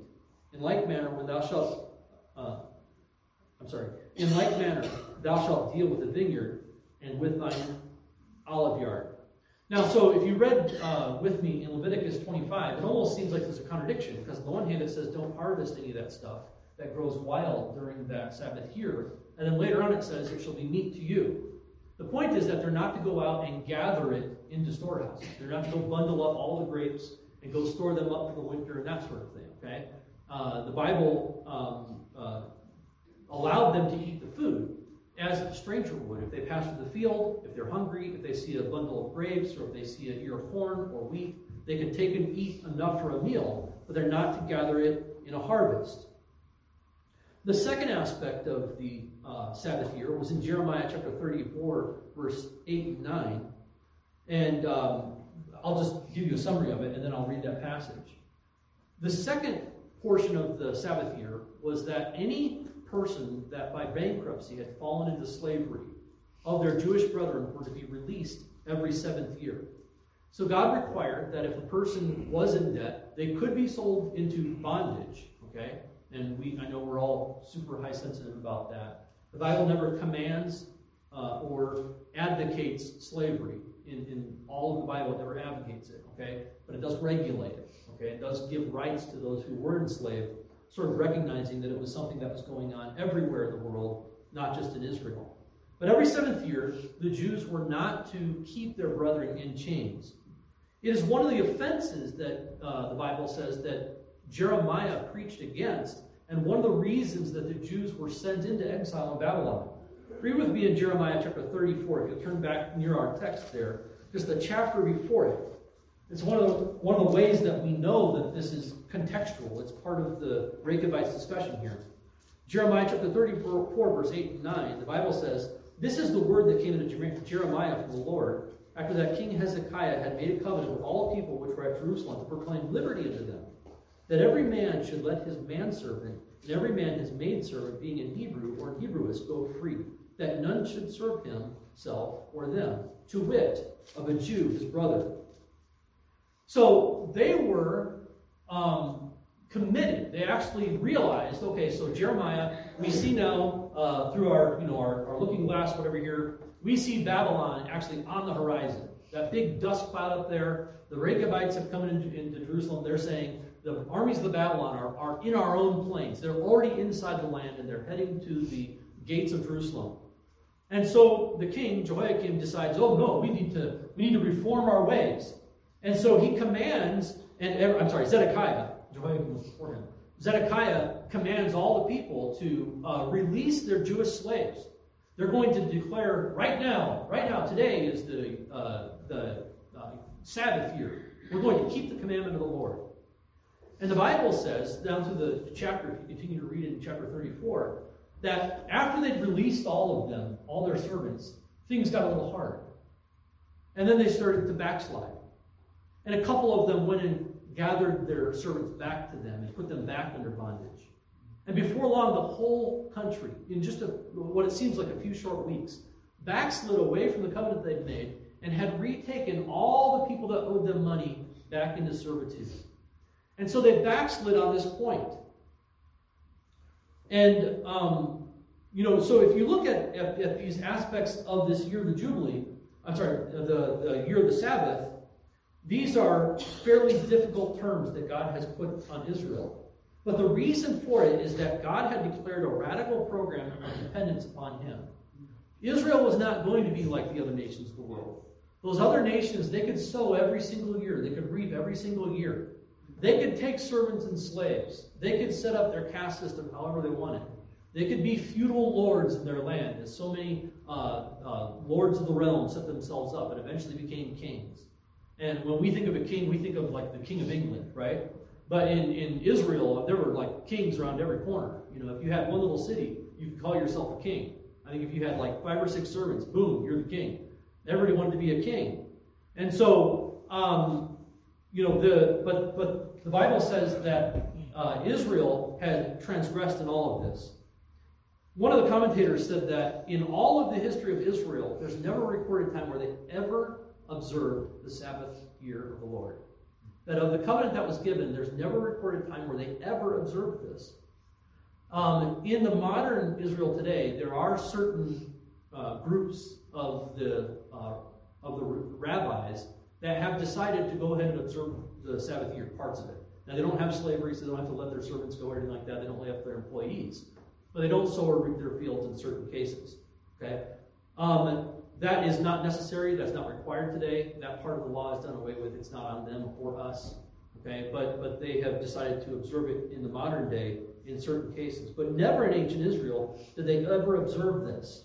In like manner, when thou shalt, uh, I'm sorry, in like manner thou shalt deal with the vineyard and with thine olive yard. Now, so if you read uh, with me in Leviticus 25, it almost seems like there's a contradiction because on the one hand it says don't harvest any of that stuff that grows wild during that Sabbath year, and then later on it says it shall be meat to you. The point is that they're not to go out and gather it into storehouses. They're not to go bundle up all the grapes and go store them up for the winter and that sort of thing. Okay, uh, the Bible um, uh, allowed them to eat the food, as a stranger would. If they pass through the field, if they're hungry, if they see a bundle of grapes, or if they see a ear of corn or wheat, they can take and eat enough for a meal, but they're not to gather it in a harvest. The second aspect of the uh, Sabbath year was in Jeremiah chapter 34, verse 8 and 9. And um, I'll just give you a summary of it, and then I'll read that passage. The second portion of the Sabbath year was that any person that by bankruptcy had fallen into slavery of their Jewish brethren were to be released every seventh year. So God required that if a person was in debt, they could be sold into bondage, okay? And we, I know we're all super high sensitive about that. The Bible never commands uh, or advocates slavery. In, in all of the Bible, it never advocates it, okay? But it does regulate it, okay? It does give rights to those who were enslaved sort of recognizing that it was something that was going on everywhere in the world, not just in Israel. But every seventh year, the Jews were not to keep their brethren in chains. It is one of the offenses that uh, the Bible says that Jeremiah preached against, and one of the reasons that the Jews were sent into exile in Babylon. Read with me in Jeremiah chapter 34, if you turn back near our text there, just the chapter before it. It's one of the, one of the ways that we know that this is contextual. It's part of the Rechabites discussion here. Jeremiah chapter 34, verse 8 and 9, the Bible says, This is the word that came to Jeremiah from the Lord after that King Hezekiah had made a covenant with all the people which were at Jerusalem to proclaim liberty unto them, that every man should let his manservant and every man his maidservant, being in Hebrew or Hebrewess, go free, that none should serve himself or them, to wit, of a Jew his brother. So they were um, committed. They actually realized, okay, so Jeremiah, we see now uh, through our, you know, our, our looking glass, whatever here, we see Babylon actually on the horizon. That big dust cloud up there. The Rechabites have come into, into Jerusalem. They're saying the armies of the Babylon are, are in our own plains. They're already inside the land and they're heading to the gates of Jerusalem. And so the king, Jehoiakim, decides, oh no, we need to, we need to reform our ways. And so he commands and I'm sorry, Zedekiah, Jehoiakim was before him. Zedekiah commands all the people to uh, release their Jewish slaves. They're going to declare right now, right now, today is the, uh, the uh, Sabbath year. We're going to keep the commandment of the Lord. And the Bible says, down to the chapter, if you continue to read in chapter 34, that after they'd released all of them, all their servants, things got a little hard. And then they started to backslide. And a couple of them went and gathered their servants back to them and put them back under bondage. And before long, the whole country, in just a, what it seems like a few short weeks, backslid away from the covenant they'd made and had retaken all the people that owed them money back into servitude. And so they backslid on this point. And, um, you know, so if you look at, at, at, these aspects of this year of the Jubilee, I'm sorry, the, the year of the Sabbath, these are fairly difficult terms that God has put on Israel. But the reason for it is that God had declared a radical program of dependence upon Him. Israel was not going to be like the other nations of the world. Those other nations, they could sow every single year, they could reap every single year. They could take servants and slaves. They could set up their caste system however they wanted. They could be feudal lords in their land, as so many uh, uh, lords of the realm set themselves up and eventually became kings. And when we think of a king, we think of like the king of England, right? But in, in Israel, there were like kings around every corner. You know, if you had one little city, you could call yourself a king. I think if you had like five or six servants, boom, you're the king. Everybody wanted to be a king. And so, um, you know, the but but the Bible says that uh, Israel had transgressed in all of this. One of the commentators said that in all of the history of Israel, there's never a recorded time where they ever observed the Sabbath year of the Lord. That of the covenant that was given, there's never a recorded time where they ever observed this. Um, in the modern Israel today, there are certain uh, groups of the uh, of the rabbis that have decided to go ahead and observe the Sabbath year, parts of it. Now, they don't have slavery, so they don't have to let their servants go or anything like that. They don't lay up their employees. But they don't sow or reap their fields in certain cases. Okay? Um, that is not necessary. That's not required today. That part of the law is done away with. It's not on them or us. Okay? But, but they have decided to observe it in the modern day in certain cases. But never in ancient Israel did they ever observe this.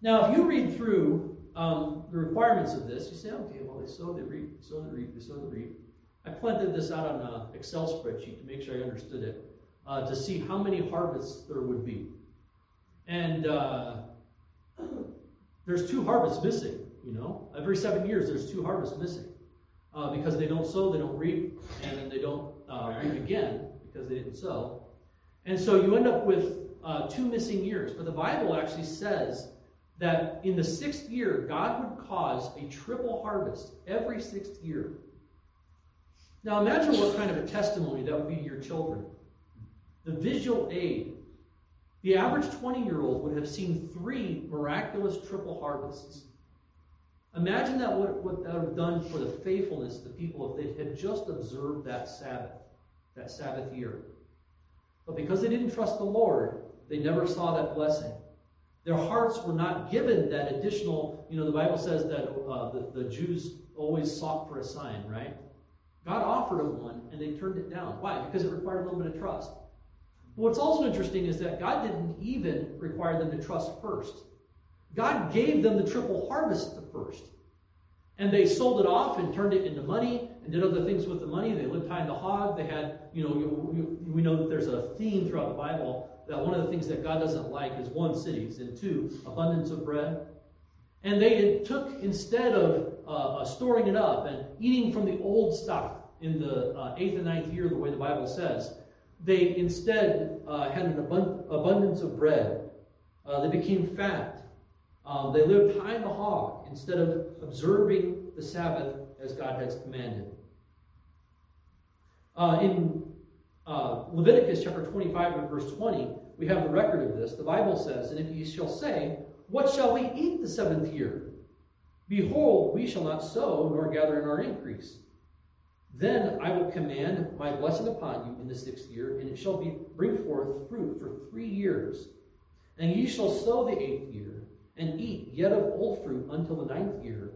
Now, if you read through um, the requirements of this, you say, okay, well, they sow, they reap, they sow, they reap, they sow, they reap. I planted this out on an Excel spreadsheet to make sure I understood it, uh, to see how many harvests there would be. And uh, there's two harvests missing, you know. Every seven years, there's two harvests missing. Uh, because they don't sow, they don't reap, and then they don't uh, reap again because they didn't sow. And so you end up with uh, two missing years. But the Bible actually says that in the sixth year, God would cause a triple harvest every sixth year. Now imagine what kind of a testimony that would be to your children. The visual aid. The average 20 year old would have seen three miraculous triple harvests. Imagine that what, what that would have done for the faithfulness of the people if they had just observed that Sabbath, that Sabbath year. But because they didn't trust the Lord, they never saw that blessing. Their hearts were not given that additional, you know, the Bible says that uh, the, the Jews always sought for a sign, right? God offered them one, and they turned it down. Why? Because it required a little bit of trust. But what's also interesting is that God didn't even require them to trust first. God gave them the triple harvest the first. And they sold it off and turned it into money and did other things with the money. They lived high in the hog. They had, you know, we know that there's a theme throughout the Bible that one of the things that God doesn't like is one, cities, and two, abundance of bread. And they took, instead of uh, uh, storing it up and eating from the old stock in the uh, eighth and ninth year, the way the Bible says, they instead uh, had an abund- abundance of bread. Uh, they became fat. Um, they lived high in the hog instead of observing the Sabbath as God has commanded. Uh, in Leviticus chapter 25 and verse 20, we have the record of this. The Bible says, And if ye shall say, What shall we eat the seventh year? Behold, we shall not sow nor gather in our increase. Then I will command my blessing upon you in the sixth year, and it shall be bring forth fruit for three years. And ye shall sow the eighth year, and eat yet of old fruit until the ninth year,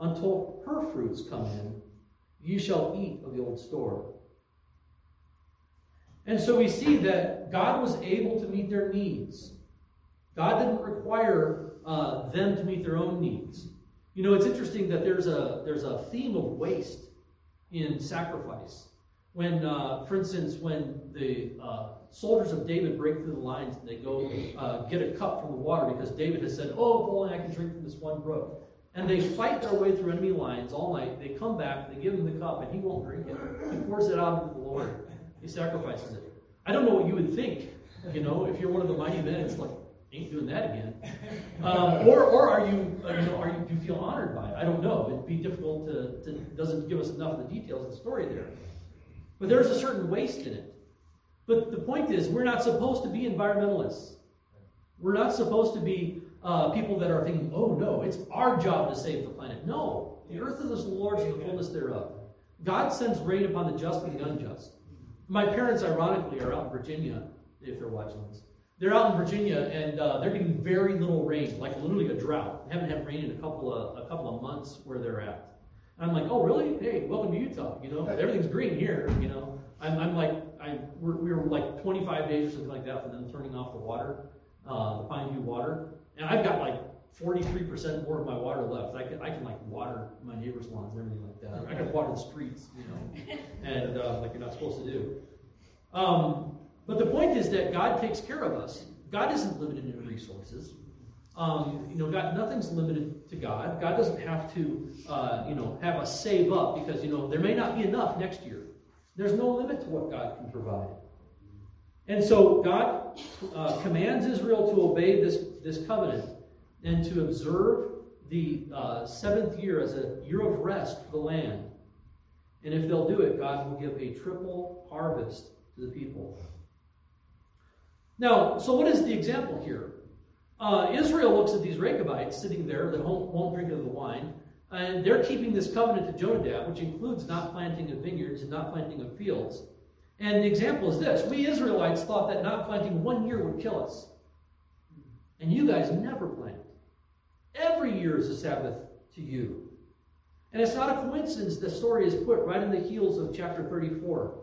until her fruits come in. Ye shall eat of the old store. And so we see that God was able to meet their needs. God didn't require uh, them to meet their own needs. You know, it's interesting that there's a there's a theme of waste in sacrifice. When, uh, for instance, when the uh, soldiers of David break through the lines and they go uh, get a cup from the water because David has said, "Oh, if only I can drink from this one brook," and they fight their way through enemy lines all night. They come back, they give him the cup, and he won't drink it. He pours it out into the Lord. He sacrifices it. I don't know what you would think, you know, if you're one of the mighty men. It's like, ain't doing that again. Um, or, or are you, uh, you know, are you, do you feel honored by it? I don't know. It'd be difficult to, to, doesn't give us enough of the details of the story there. But there's a certain waste in it. But the point is, we're not supposed to be environmentalists. We're not supposed to be uh, people that are thinking, oh no, it's our job to save the planet. No, the earth is the Lord's and the fullness thereof. God sends rain upon the just and the unjust. My parents, ironically, are out in Virginia, if they're watching this. They're out in Virginia and uh, they're getting very little rain, like literally a drought. They haven't had rain in a couple of a couple of months where they're at. And I'm like, oh really? Hey, welcome to Utah. You know, everything's green here. You know, I'm, I'm like, I we're, we were like 25 days or something like that for them turning off the water, uh, the Pineview water, and I've got like 43% more of my water left. I can, I can like water my neighbor's lawns and everything like that. I can water the streets, you know, and uh, like you're not supposed to do. Um, but the point is that God takes care of us. God isn't limited in resources. Um, you know, God, nothing's limited to God. God doesn't have to, uh, you know, have us save up because you know there may not be enough next year. There's no limit to what God can provide. And so God uh, commands Israel to obey this, this covenant and to observe the uh, seventh year as a year of rest for the land. And if they'll do it, God will give a triple harvest to the people. Now, so what is the example here? Uh, Israel looks at these Rechabites sitting there that won't, won't drink of the wine, And they're keeping this covenant to Jonadab, which includes not planting of vineyards and not planting of fields. And the example is this we Israelites thought that not planting one year would kill us. And you guys never plant. Every year is a Sabbath to you. And it's not a coincidence the story is put right in the heels of chapter 34.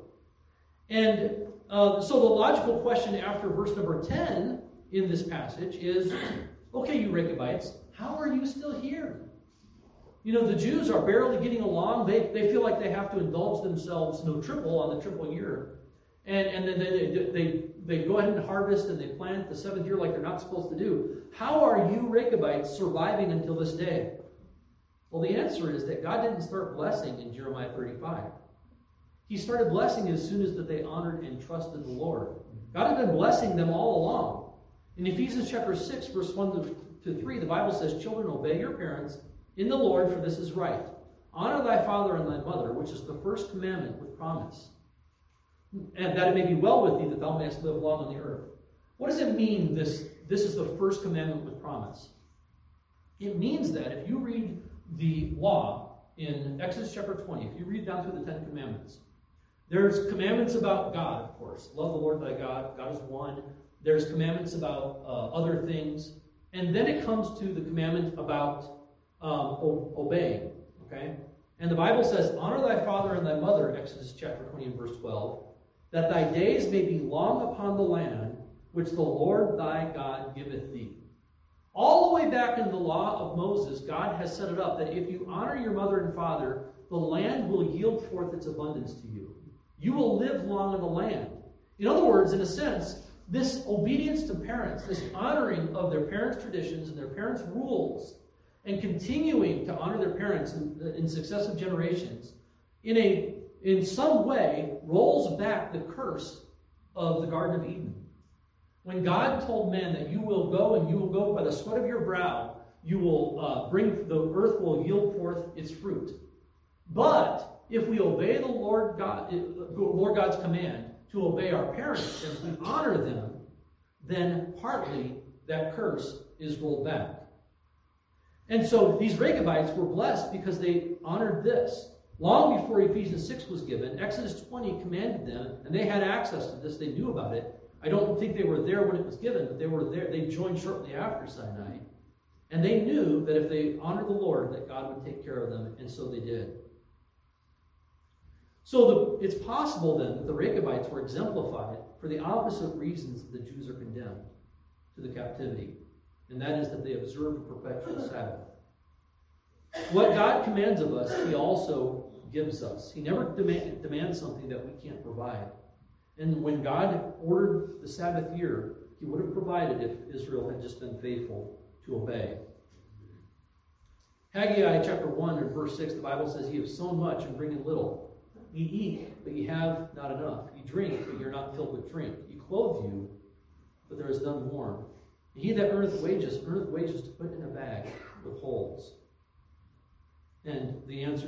And uh, so the logical question after verse number 10 in this passage is okay, you Rechabites, how are you still here? You know, the Jews are barely getting along. They, they feel like they have to indulge themselves, no triple on the triple year. And, and then they, they, they go ahead and harvest and they plant the seventh year like they're not supposed to do. How are you Rechabites surviving until this day? Well, the answer is that God didn't start blessing in Jeremiah 35. He started blessing as soon as that they honored and trusted the Lord. God had been blessing them all along. In Ephesians chapter 6, verse 1 to 3, the Bible says, Children, obey your parents in the Lord, for this is right. Honor thy father and thy mother, which is the first commandment with promise. And that it may be well with thee, that thou mayest live long on the earth. What does it mean, this, this is the first commandment with promise? It means that if you read the law in Exodus chapter 20, if you read down through the Ten Commandments, there's commandments about God, of course. Love the Lord thy God. God is one. There's commandments about uh, other things. And then it comes to the commandment about um, obeying. Okay? And the Bible says, Honor thy father and thy mother, Exodus chapter 20 and verse 12, that thy days may be long upon the land which the Lord thy God giveth thee. All the way back in the law of Moses, God has set it up that if you honor your mother and father, the land will yield forth its abundance to you. You will live long in the land. In other words, in a sense, this obedience to parents, this honoring of their parents' traditions and their parents' rules, and continuing to honor their parents in, in successive generations in a in some way rolls back the curse of the Garden of Eden. When God told man that you will go and you will go by the sweat of your brow, you will uh, bring the earth will yield forth its fruit. But if we obey the Lord God, Lord God's command to obey our parents and we honor them, then partly that curse is rolled back. And so these Rechabites were blessed because they honored this. Long before Ephesians 6 was given, Exodus 20 commanded them, and they had access to this, they knew about it. I don't think they were there when it was given, but they were there, they joined shortly after Sinai. And they knew that if they honored the Lord, that God would take care of them, and so they did. So the, it's possible then that the Rechabites were exemplified for the opposite reasons that the Jews are condemned to the captivity and that is that they observe a perpetual Sabbath. What God commands of us, He also gives us. He never demand, demands something that we can't provide. And when God ordered the Sabbath year, He would have provided if Israel had just been faithful to obey. Haggai chapter 1 and verse 6, the Bible says, Ye have sown much and bring in little. Ye eat, but ye have not enough. Ye drink, but ye are not filled with drink. Ye clothe you, but there is none warm. He that earneth wages, earneth wages to put in a bag with holes. And the answer,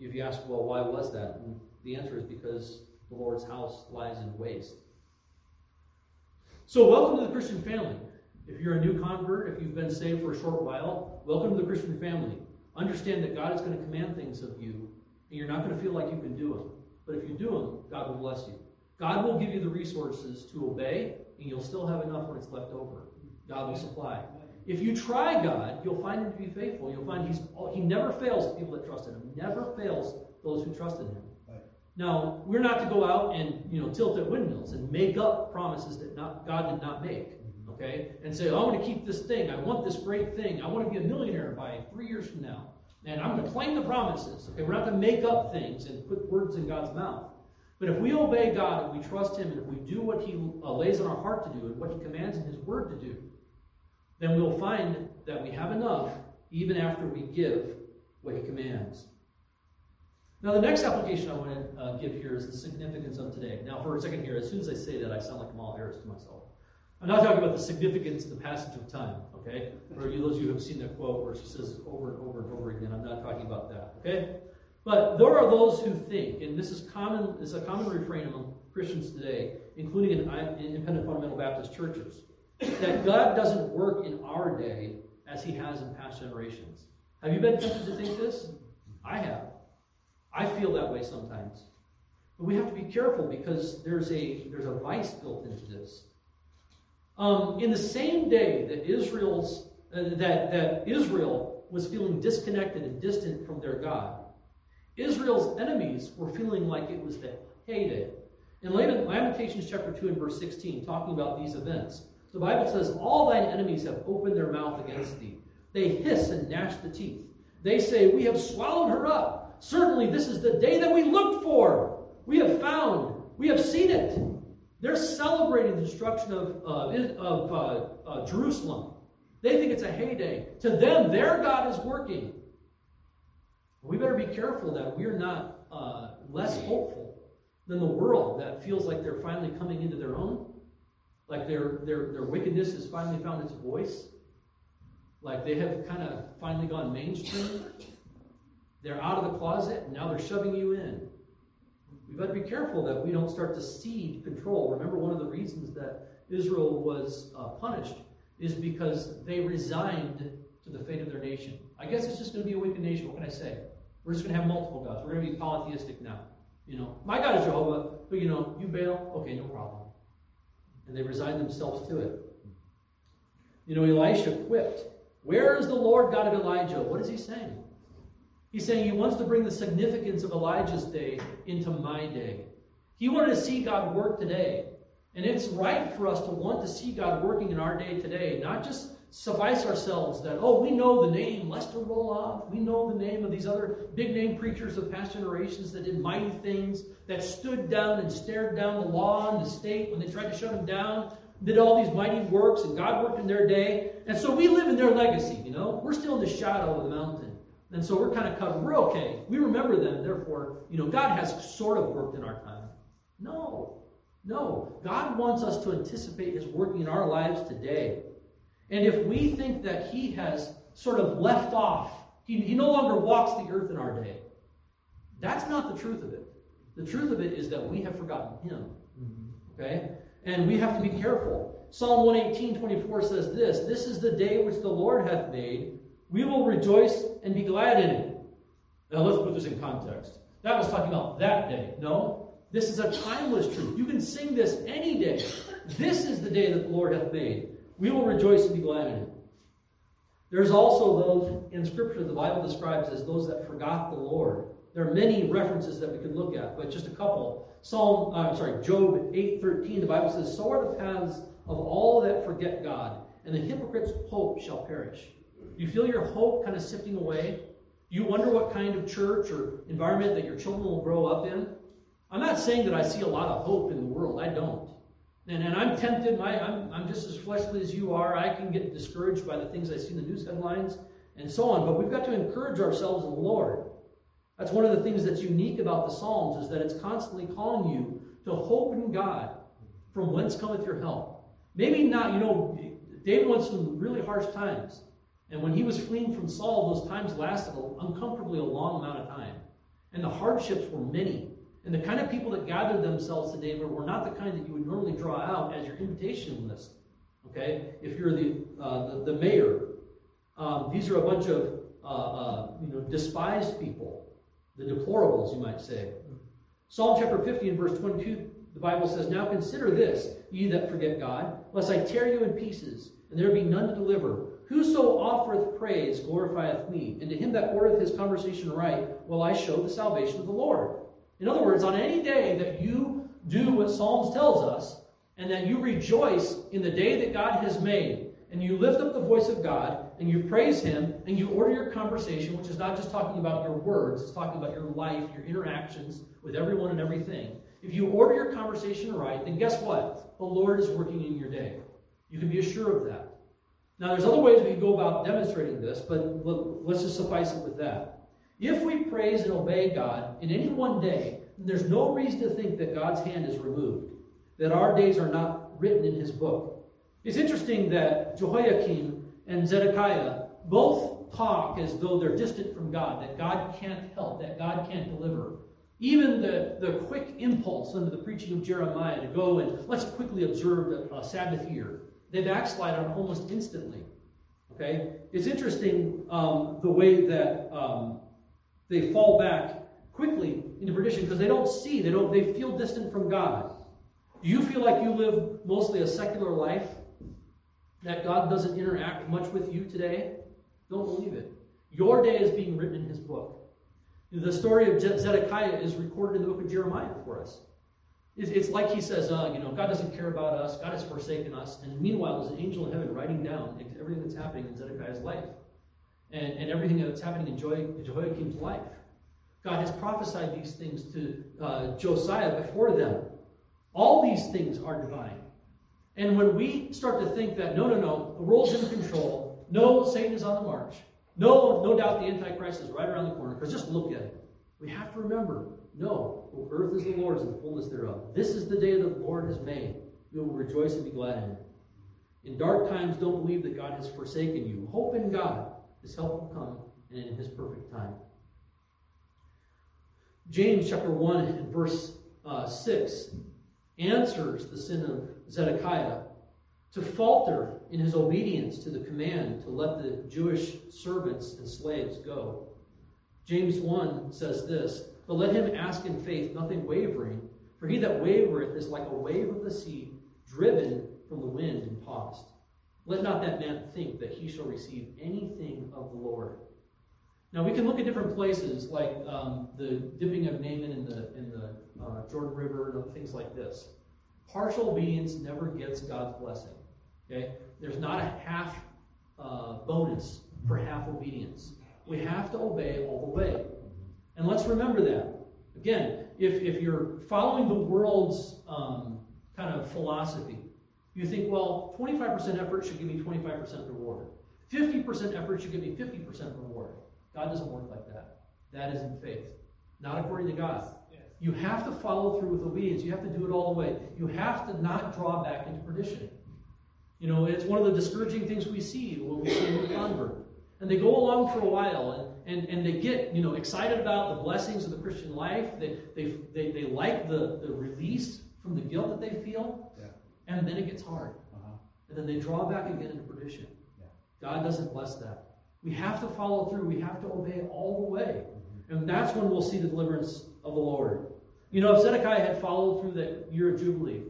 if you ask, well, why was that? And the answer is because the Lord's house lies in waste. So, welcome to the Christian family. If you're a new convert, if you've been saved for a short while, welcome to the Christian family. Understand that God is going to command things of you, and you're not going to feel like you can do them. But if you do them, God will bless you. God will give you the resources to obey, and you'll still have enough when it's left over. God will supply. If you try God, you'll find Him to be faithful. You'll find He's He never fails the people that trust in Him. Never fails those who trust in Him. Now, we're not to go out and you know tilt at windmills and make up promises that not, God did not make. Mm-hmm. Okay, and say, oh, I want to keep this thing. I want this great thing. I want to be a millionaire by three years from now, and I'm going to claim the promises. Okay, we're not going to make up things and put words in God's mouth. But if we obey God and we trust Him, and if we do what He uh, lays on our heart to do and what He commands in His Word to do, then we'll find that we have enough even after we give what he commands. Now, the next application I want to uh, give here is the significance of today. Now, for a second here, as soon as I say that, I sound like Kamala Harris to myself. I'm not talking about the significance of the passage of time, okay? For those of you who have seen that quote where she says it over and over and over again, I'm not talking about that, okay? But there are those who think, and this is common, is a common refrain among Christians today, including in independent fundamental Baptist churches, that God doesn't work in our day as he has in past generations. Have you been tempted to think this? I have. I feel that way sometimes. But we have to be careful because there's a there's a vice built into this. Um, in the same day that Israel's uh, that that Israel was feeling disconnected and distant from their God, Israel's enemies were feeling like it was the heyday. In Lamentations chapter 2 and verse 16, talking about these events, the Bible says, All thine enemies have opened their mouth against thee. They hiss and gnash the teeth. They say, We have swallowed her up. Certainly, this is the day that we looked for. We have found. We have seen it. They're celebrating the destruction of, uh, of uh, uh, Jerusalem. They think it's a heyday. To them, their God is working. We better be careful that we're not uh, less hopeful than the world that feels like they're finally coming into their own, like their, their, their wickedness has finally found its voice, like they have kind of finally gone mainstream. They're out of the closet, and now they're shoving you in. We better be careful that we don't start to cede control. Remember, one of the reasons that Israel was uh, punished is because they resigned to the fate of their nation. I guess it's just going to be a wicked nation. What can I say? We're just going to have multiple gods. We're going to be polytheistic now. You know, my God is Jehovah, but you know, you Baal, okay, no problem. And they resigned themselves to it. You know, Elisha quipped, Where is the Lord God of Elijah? What is he saying? He's saying he wants to bring the significance of Elijah's day into my day. He wanted to see God work today. And it's right for us to want to see God working in our day today, not just suffice ourselves that, oh, we know the name Lester Roloff. We know the name of these other big name preachers of past generations that did mighty things, that stood down and stared down the law and the state when they tried to shut them down, did all these mighty works, and God worked in their day. And so we live in their legacy, you know? We're still in the shadow of the mountain. And so we're kind of covered. We're okay. We remember them. Therefore, you know, God has sort of worked in our time. No. No. God wants us to anticipate his working in our lives today. And if we think that he has sort of left off, he, he no longer walks the earth in our day, that's not the truth of it. The truth of it is that we have forgotten him. Okay? And we have to be careful. Psalm 118, 24 says this This is the day which the Lord hath made. We will rejoice and be glad in it. Now let's put this in context. That was talking about that day. No, this is a timeless truth. You can sing this any day. This is the day that the Lord hath made. We will rejoice and be glad in it. There's also those in Scripture the Bible describes as those that forgot the Lord. There are many references that we could look at, but just a couple. Psalm, uh, I'm sorry, Job 8:13. The Bible says, "So are the paths of all that forget God, and the hypocrite's hope shall perish." You feel your hope kind of sifting away. You wonder what kind of church or environment that your children will grow up in. I'm not saying that I see a lot of hope in the world. I don't. And, and I'm tempted, my, I'm, I'm just as fleshly as you are. I can get discouraged by the things I see in the news headlines and so on. But we've got to encourage ourselves in the Lord. That's one of the things that's unique about the Psalms is that it's constantly calling you to hope in God from whence cometh your help. Maybe not, you know, David went through really harsh times. And when he was fleeing from Saul, those times lasted uncomfortably a long amount of time. And the hardships were many. And the kind of people that gathered themselves to David were not the kind that you would normally draw out as your invitation list. Okay? If you're the, uh, the, the, mayor, um, these are a bunch of uh, uh, you know, despised people, the deplorables, you might say. Psalm chapter 50 and verse 22, the Bible says, Now consider this, ye that forget God, lest I tear you in pieces, and there be none to deliver. Whoso offereth praise glorifieth me, and to him that ordereth his conversation right will I show the salvation of the Lord. In other words, on any day that you do what Psalms tells us, and that you rejoice in the day that God has made, and you lift up the voice of God, and you praise Him, and you order your conversation, which is not just talking about your words, it's talking about your life, your interactions with everyone and everything. If you order your conversation right, then guess what? The Lord is working in your day. You can be assured of that. Now, there's other ways we can go about demonstrating this, but let's just suffice it with that. If we praise and obey God in any one day, there's no reason to think that God's hand is removed, that our days are not written in his book. It's interesting that Jehoiakim and Zedekiah both talk as though they're distant from God, that God can't help, that God can't deliver. Even the, the quick impulse under the preaching of Jeremiah to go and let's quickly observe a, Sabbath year, they backslide on almost instantly. Okay? It's interesting um, the way that um, they fall back quickly into perdition because they don't see, they don't, they feel distant from God. Do you feel like you live mostly a secular life? That God doesn't interact much with you today? Don't believe it. Your day is being written in His book. The story of Zedekiah is recorded in the book of Jeremiah for us. It's like he says, uh, you know, God doesn't care about us, God has forsaken us. And meanwhile, there's an angel in heaven writing down everything that's happening in Zedekiah's life and, and everything that's happening in Jehoiakim's life. God has prophesied these things to uh, Josiah before them. All these things are divine. And when we start to think that, no, no, no, the world's in control, no, Satan is on the march, no, no doubt the Antichrist is right around the corner, because just look at it. We have to remember, no, earth is the Lord's and the fullness thereof. This is the day that the Lord has made. We will rejoice and be glad in it. In dark times, don't believe that God has forsaken you. Hope in God. His help will come and in his perfect time. James chapter 1 and verse uh, 6 answers the sin of Zedekiah to falter in his obedience to the command to let the Jewish servants and slaves go. James 1 says this But let him ask in faith, nothing wavering, for he that wavereth is like a wave of the sea, driven from the wind and tossed. Let not that man think that he shall receive anything of the Lord. Now we can look at different places like um, the dipping of Naaman in the in the uh, Jordan River and things like this. Partial obedience never gets God's blessing. Okay, there's not a half uh, bonus for half obedience. We have to obey all the way, and let's remember that. Again, if if you're following the world's um, kind of philosophy, you think, well, 25% effort should give me 25% reward. 50% effort should give me 50% reward. God doesn't work like that. That isn't faith. Not according to God. You have to follow through with obedience. You have to do it all the way. You have to not draw back into perdition. You know, it's one of the discouraging things we see when we see a new convert. And they go along for a while and, and, and they get, you know, excited about the blessings of the Christian life. They, they, they, they like the, the release from the guilt that they feel. Yeah. And then it gets hard. Uh-huh. And then they draw back again into perdition. Yeah. God doesn't bless that. We have to follow through. We have to obey all the way. And that's when we'll see the deliverance of the Lord. You know, if Zedekiah had followed through that year of Jubilee,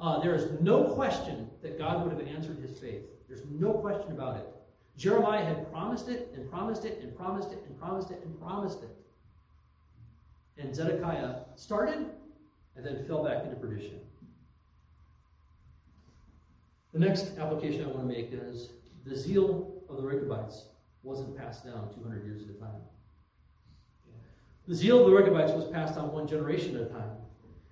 uh, there is no question that God would have answered his faith. There's no question about it. Jeremiah had promised it and promised it and promised it and promised it and promised it. And Zedekiah started and then fell back into perdition. The next application I want to make is the zeal of the Rechabites wasn't passed down 200 years at a time. The zeal of the Rechabites was passed on one generation at a time.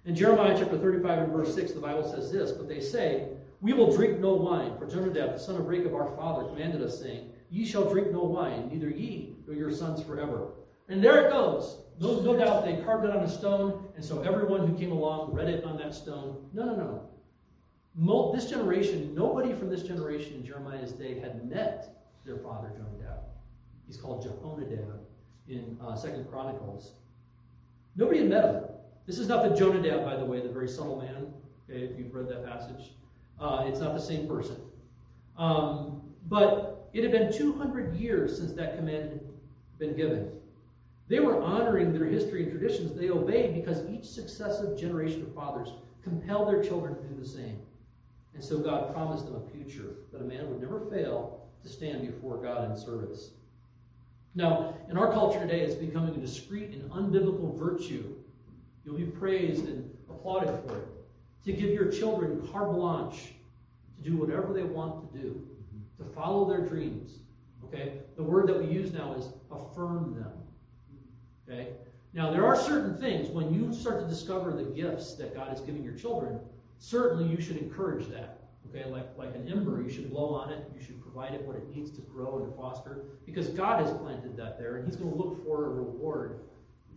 In Jeremiah chapter 35 and verse 6, the Bible says this, But they say, We will drink no wine, for Jonadab, the son of Rechab, our father, commanded us, saying, Ye shall drink no wine, neither ye nor your sons forever. And there it goes. No, no doubt they carved it on a stone, and so everyone who came along read it on that stone. No, no, no. Mo- this generation, nobody from this generation in Jeremiah's day had met their father Jonadab. He's called Jehonadab in uh, Second Chronicles. Nobody had met him. This is not the Jonadab, by the way, the very subtle man. Okay, if you've read that passage, uh, it's not the same person. Um, but it had been 200 years since that command had been given. They were honoring their history and traditions. They obeyed because each successive generation of fathers compelled their children to do the same. And so God promised them a future that a man would never fail to stand before God in service. Now, in our culture today, it's becoming a discreet and unbiblical virtue. You'll be praised and applauded for it. To give your children carte blanche to do whatever they want to do, to follow their dreams. Okay? The word that we use now is affirm them. Okay? Now, there are certain things when you start to discover the gifts that God is giving your children, certainly you should encourage that. Okay, like, like an ember, you should blow on it, you should provide it what it needs to grow and to foster, because God has planted that there, and He's going to look for a reward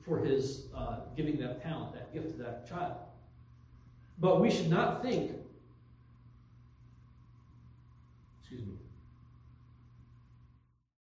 for His uh, giving that talent, that gift to that child. But we should not think, excuse me,